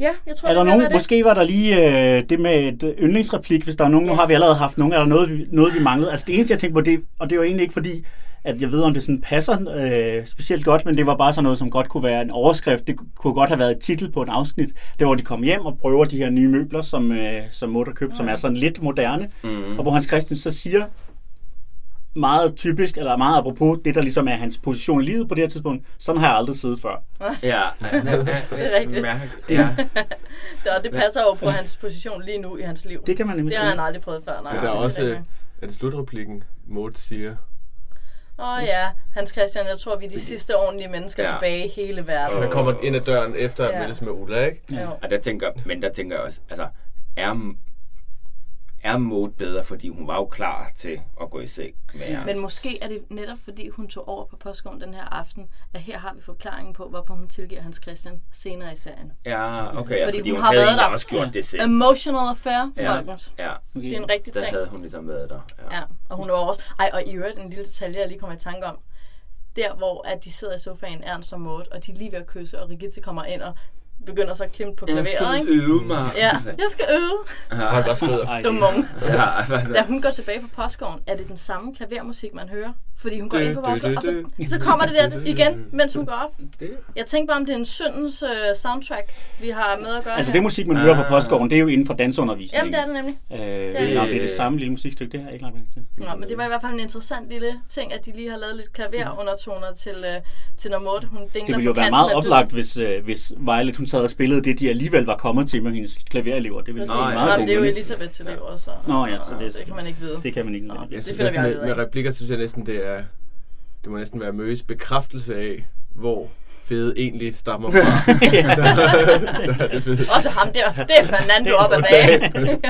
Ja, jeg tror, Er der det nogen, det. måske var der lige øh, det med et yndlingsreplik, hvis der er nogen, nu har vi allerede haft nogen, er der noget, vi, noget, vi manglede? Altså det eneste, jeg tænkte på, det, og det var egentlig ikke fordi, at jeg ved, om det sådan passer øh, specielt godt, men det var bare sådan noget, som godt kunne være en overskrift. Det kunne godt have været et titel på et afsnit, der hvor de kom hjem og prøver de her nye møbler, som, øh, som Mutter købte, som er sådan lidt moderne. Mm. Og hvor Hans Christian så siger, meget typisk, eller meget apropos, det der ligesom er hans position i livet på det her tidspunkt, sådan har jeg aldrig siddet før. Ja, [laughs] det er rigtigt. Ja. [laughs] Det, og det passer jo på hans position lige nu i hans liv. Det kan man nemlig det har han aldrig prøvet før. Nej, Men der er det også, det. øh, er det slutreplikken, Maud siger, Åh oh, ja, Hans Christian, jeg tror, vi er de sidste ordentlige mennesker Ja. tilbage i hele verden. man kommer ind ad døren efter at Ja. mødes med Ulla, ikke? Ja. Og der tænker, men der tænker jeg også, altså, er, er Maud bedre, fordi hun var jo klar til at gå i seng med Ernst. Men måske er det netop fordi, hun tog over på postgården den her aften, at her har vi forklaringen på, hvorfor hun tilgiver Hans Christian senere i serien. Ja, okay, ja, Fordi fordi, hun hun, har havde været der. også gjort det selv. Emotional affair, Ja, Folkens. ja, Det er en rigtig der ting. havde hun ligesom været der. Ja. Ja, og hun var også... Ej, og i øvrigt en lille detalje, jeg lige kommer i tanke om. Der, hvor at de sidder i sofaen, Ernst og Maud, og de er lige ved at kysse, og Rigitte kommer ind og begynder så at klemte på Jeg klaveret, skal ikke? øve mig. Ja, jeg skal øve. Han bare skrider. Ej, Dum unge. Ja, altså, Da hun går tilbage på postgården, er det den samme klavermusik, man hører? Fordi hun går ind på du, og så, så kommer det der igen, mens hun går op. det, Jeg tænker bare, om det er en syndens uh, soundtrack, vi har med at gøre Altså her. det musik, man hører på postgården, det er jo inden for dansundervisningen. Jamen, det er det nemlig. Øh, Det- Nå, det er det samme lille musikstykke, det har jeg ikke lagt mærke til. Nå, men det var i hvert fald en interessant lille ting, at de lige har lavet lidt klaverundertoner til, uh, til når Maud, hun dingler Det ville jo være meget oplagt, hvis, øh, hvis Violet hun sad og spillede det, de alligevel var kommet til med hendes klaverelever. Det ville Præcis. være Nå, meget men det er jo Elisabeths elever, så Nå ja, så det- det kan man ikke vide. Det kan man ikke. Nå. Nå. Jeg Det synes med, med replikker synes jeg næsten, det er... Det må næsten være Møges bekræftelse af, hvor fede egentlig stammer fra. [laughs] [laughs] Der er det. Også ham der, det er Fernando op ad banen.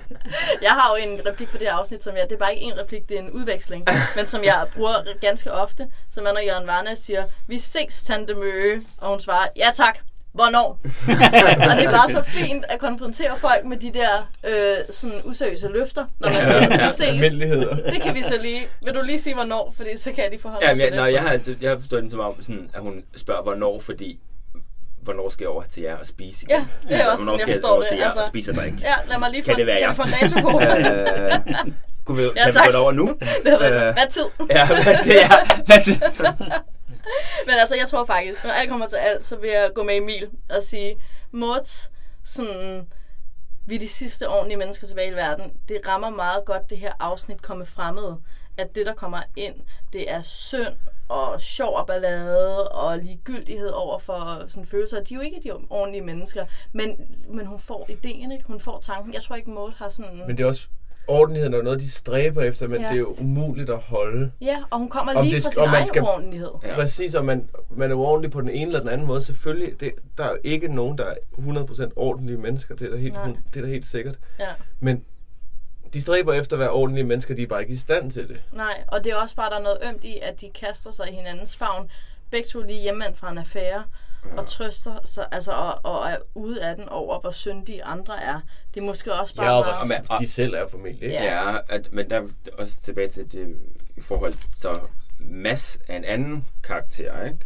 [laughs] jeg har jo en replik for det her afsnit, som jeg, det er bare ikke en replik, det er en udveksling, men som jeg bruger ganske ofte, som er, når Jørgen Varnes siger, vi ses, tante Møge, og hun svarer, ja tak, hvornår? [laughs] og det er bare så fint at konfrontere folk med de der øh, sådan useriøse løfter, når man siger, vi ses. Det kan vi så lige. Vil du lige sige, hvornår? Fordi så kan jeg lige forholde Ja, mig men jeg, til nej, det. jeg har, altid, jeg har forstået den som om, sådan, at hun spørger, hvornår, fordi hvornår skal jeg over til jer og spise igen? Altså, Ja, det er også hvornår sådan, jeg forstår over det. til jer Altså- og spise og drikke? Ja, lad mig lige få, Kan det være kan vi få en dato på? [laughs] Kunne vi, Ja, kan vi tak. gå derover nu? Det været, Øh, hvad tid? Ja, hvad til jer? Hvad til? [laughs] Men altså, jeg tror faktisk, når alt kommer til alt, så vil jeg gå med Emil og sige, Morts, sådan, vi er de sidste ordentlige mennesker tilbage i verden. Det rammer meget godt det her afsnit komme fremmede. At det, der kommer ind, det er synd og sjov og ballade og ligegyldighed over for sådan følelser. De er jo ikke de ordentlige mennesker, men, men hun får ideen, ikke? Hun får tanken. Jeg tror ikke, Maud har sådan... Men det er også... Ordentligheden er noget, de stræber efter, men Ja. det er jo umuligt at holde. Ja, og hun kommer Om lige det fra sin egen skal- uordentlighed. Ja. Ja. Præcis, og man, man er uordentlig på den ene eller den anden måde. Selvfølgelig, det, der er jo ikke nogen, der er 100% ordentlige mennesker. Det er da helt, Nej. hun, det er da helt sikkert. Ja. Men de stræber efter at være ordentlige mennesker, de er bare ikke i stand til det. Nej, og det er også bare, der er noget ømt i, at de kaster sig i hinandens favn. Begge to lige hjemvendt fra en affære, ja. og trøster sig, altså, og, og er ude af den over, hvor syndige andre er. Det er måske også bare Ja, og meget... men- hvor de selv er familie. Ikke? Ja. Ja, at, men der er også tilbage til det i forhold så Mads er en anden karakter, ikke?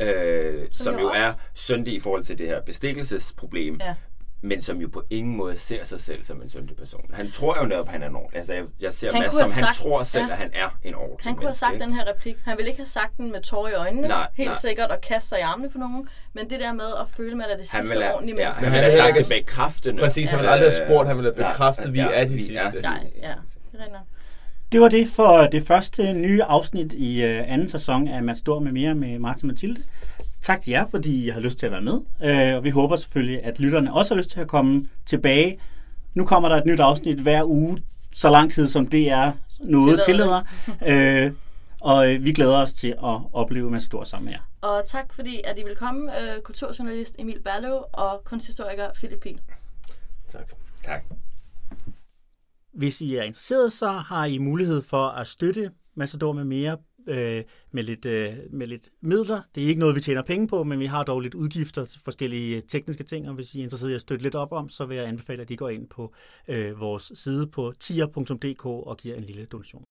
Ja. Øh, Som som, jo jo også- er syndig i forhold til det her bestikkelsesproblem, Ja. Men som jo på ingen måde ser sig selv som en syndig person. Han tror jo netop, at han er en ordentlig. Altså, jeg, jeg ser Han Mads kunne som, have han sagt- tror selv, ja. at han er en ordentlig Han kunne have sagt menneske, den her replik. Han ville ikke have sagt den med tårer i øjnene, Nej, helt nej. sikkert, og kaste sig i armene på nogen. Men det der med at føle, at man er det Han sidste have, ordentlige ja, menneske. han Men vil han have vil sagt ikke- det med kræftene. Præcis, han Ja. vil aldrig have spurgt, han vil have Nej, bekræftet, vi ja, er de vi sidste. er- Nej, ja. Det var det for det første nye afsnit i øh, anden sæson af Matador med mere med Martin og Mathilde. Tak til jer, fordi I har lyst til at være med. Øh, og vi håber selvfølgelig, at lytterne også har lyst til at komme tilbage. Nu kommer der et nyt afsnit hver uge, så lang tid som det er noget Tillader tillader. øh, og øh, vi glæder os til at opleve Matador sammen med jer. Og tak fordi, at I vil komme, øh, kulturjournalist Emil Berlev og kunsthistoriker Philip Pihl. Tak. Tak. Hvis I er interesseret, så har I mulighed for at støtte Matador med mere øh, med, lidt, øh, med lidt midler. Det er ikke noget, vi tjener penge på, men vi har dog lidt udgifter til forskellige øh, tekniske ting, og hvis I er interesseret i at støtte lidt op om, så vil jeg anbefale, at I går ind på øh, vores side på tier.dk og giver en lille donation.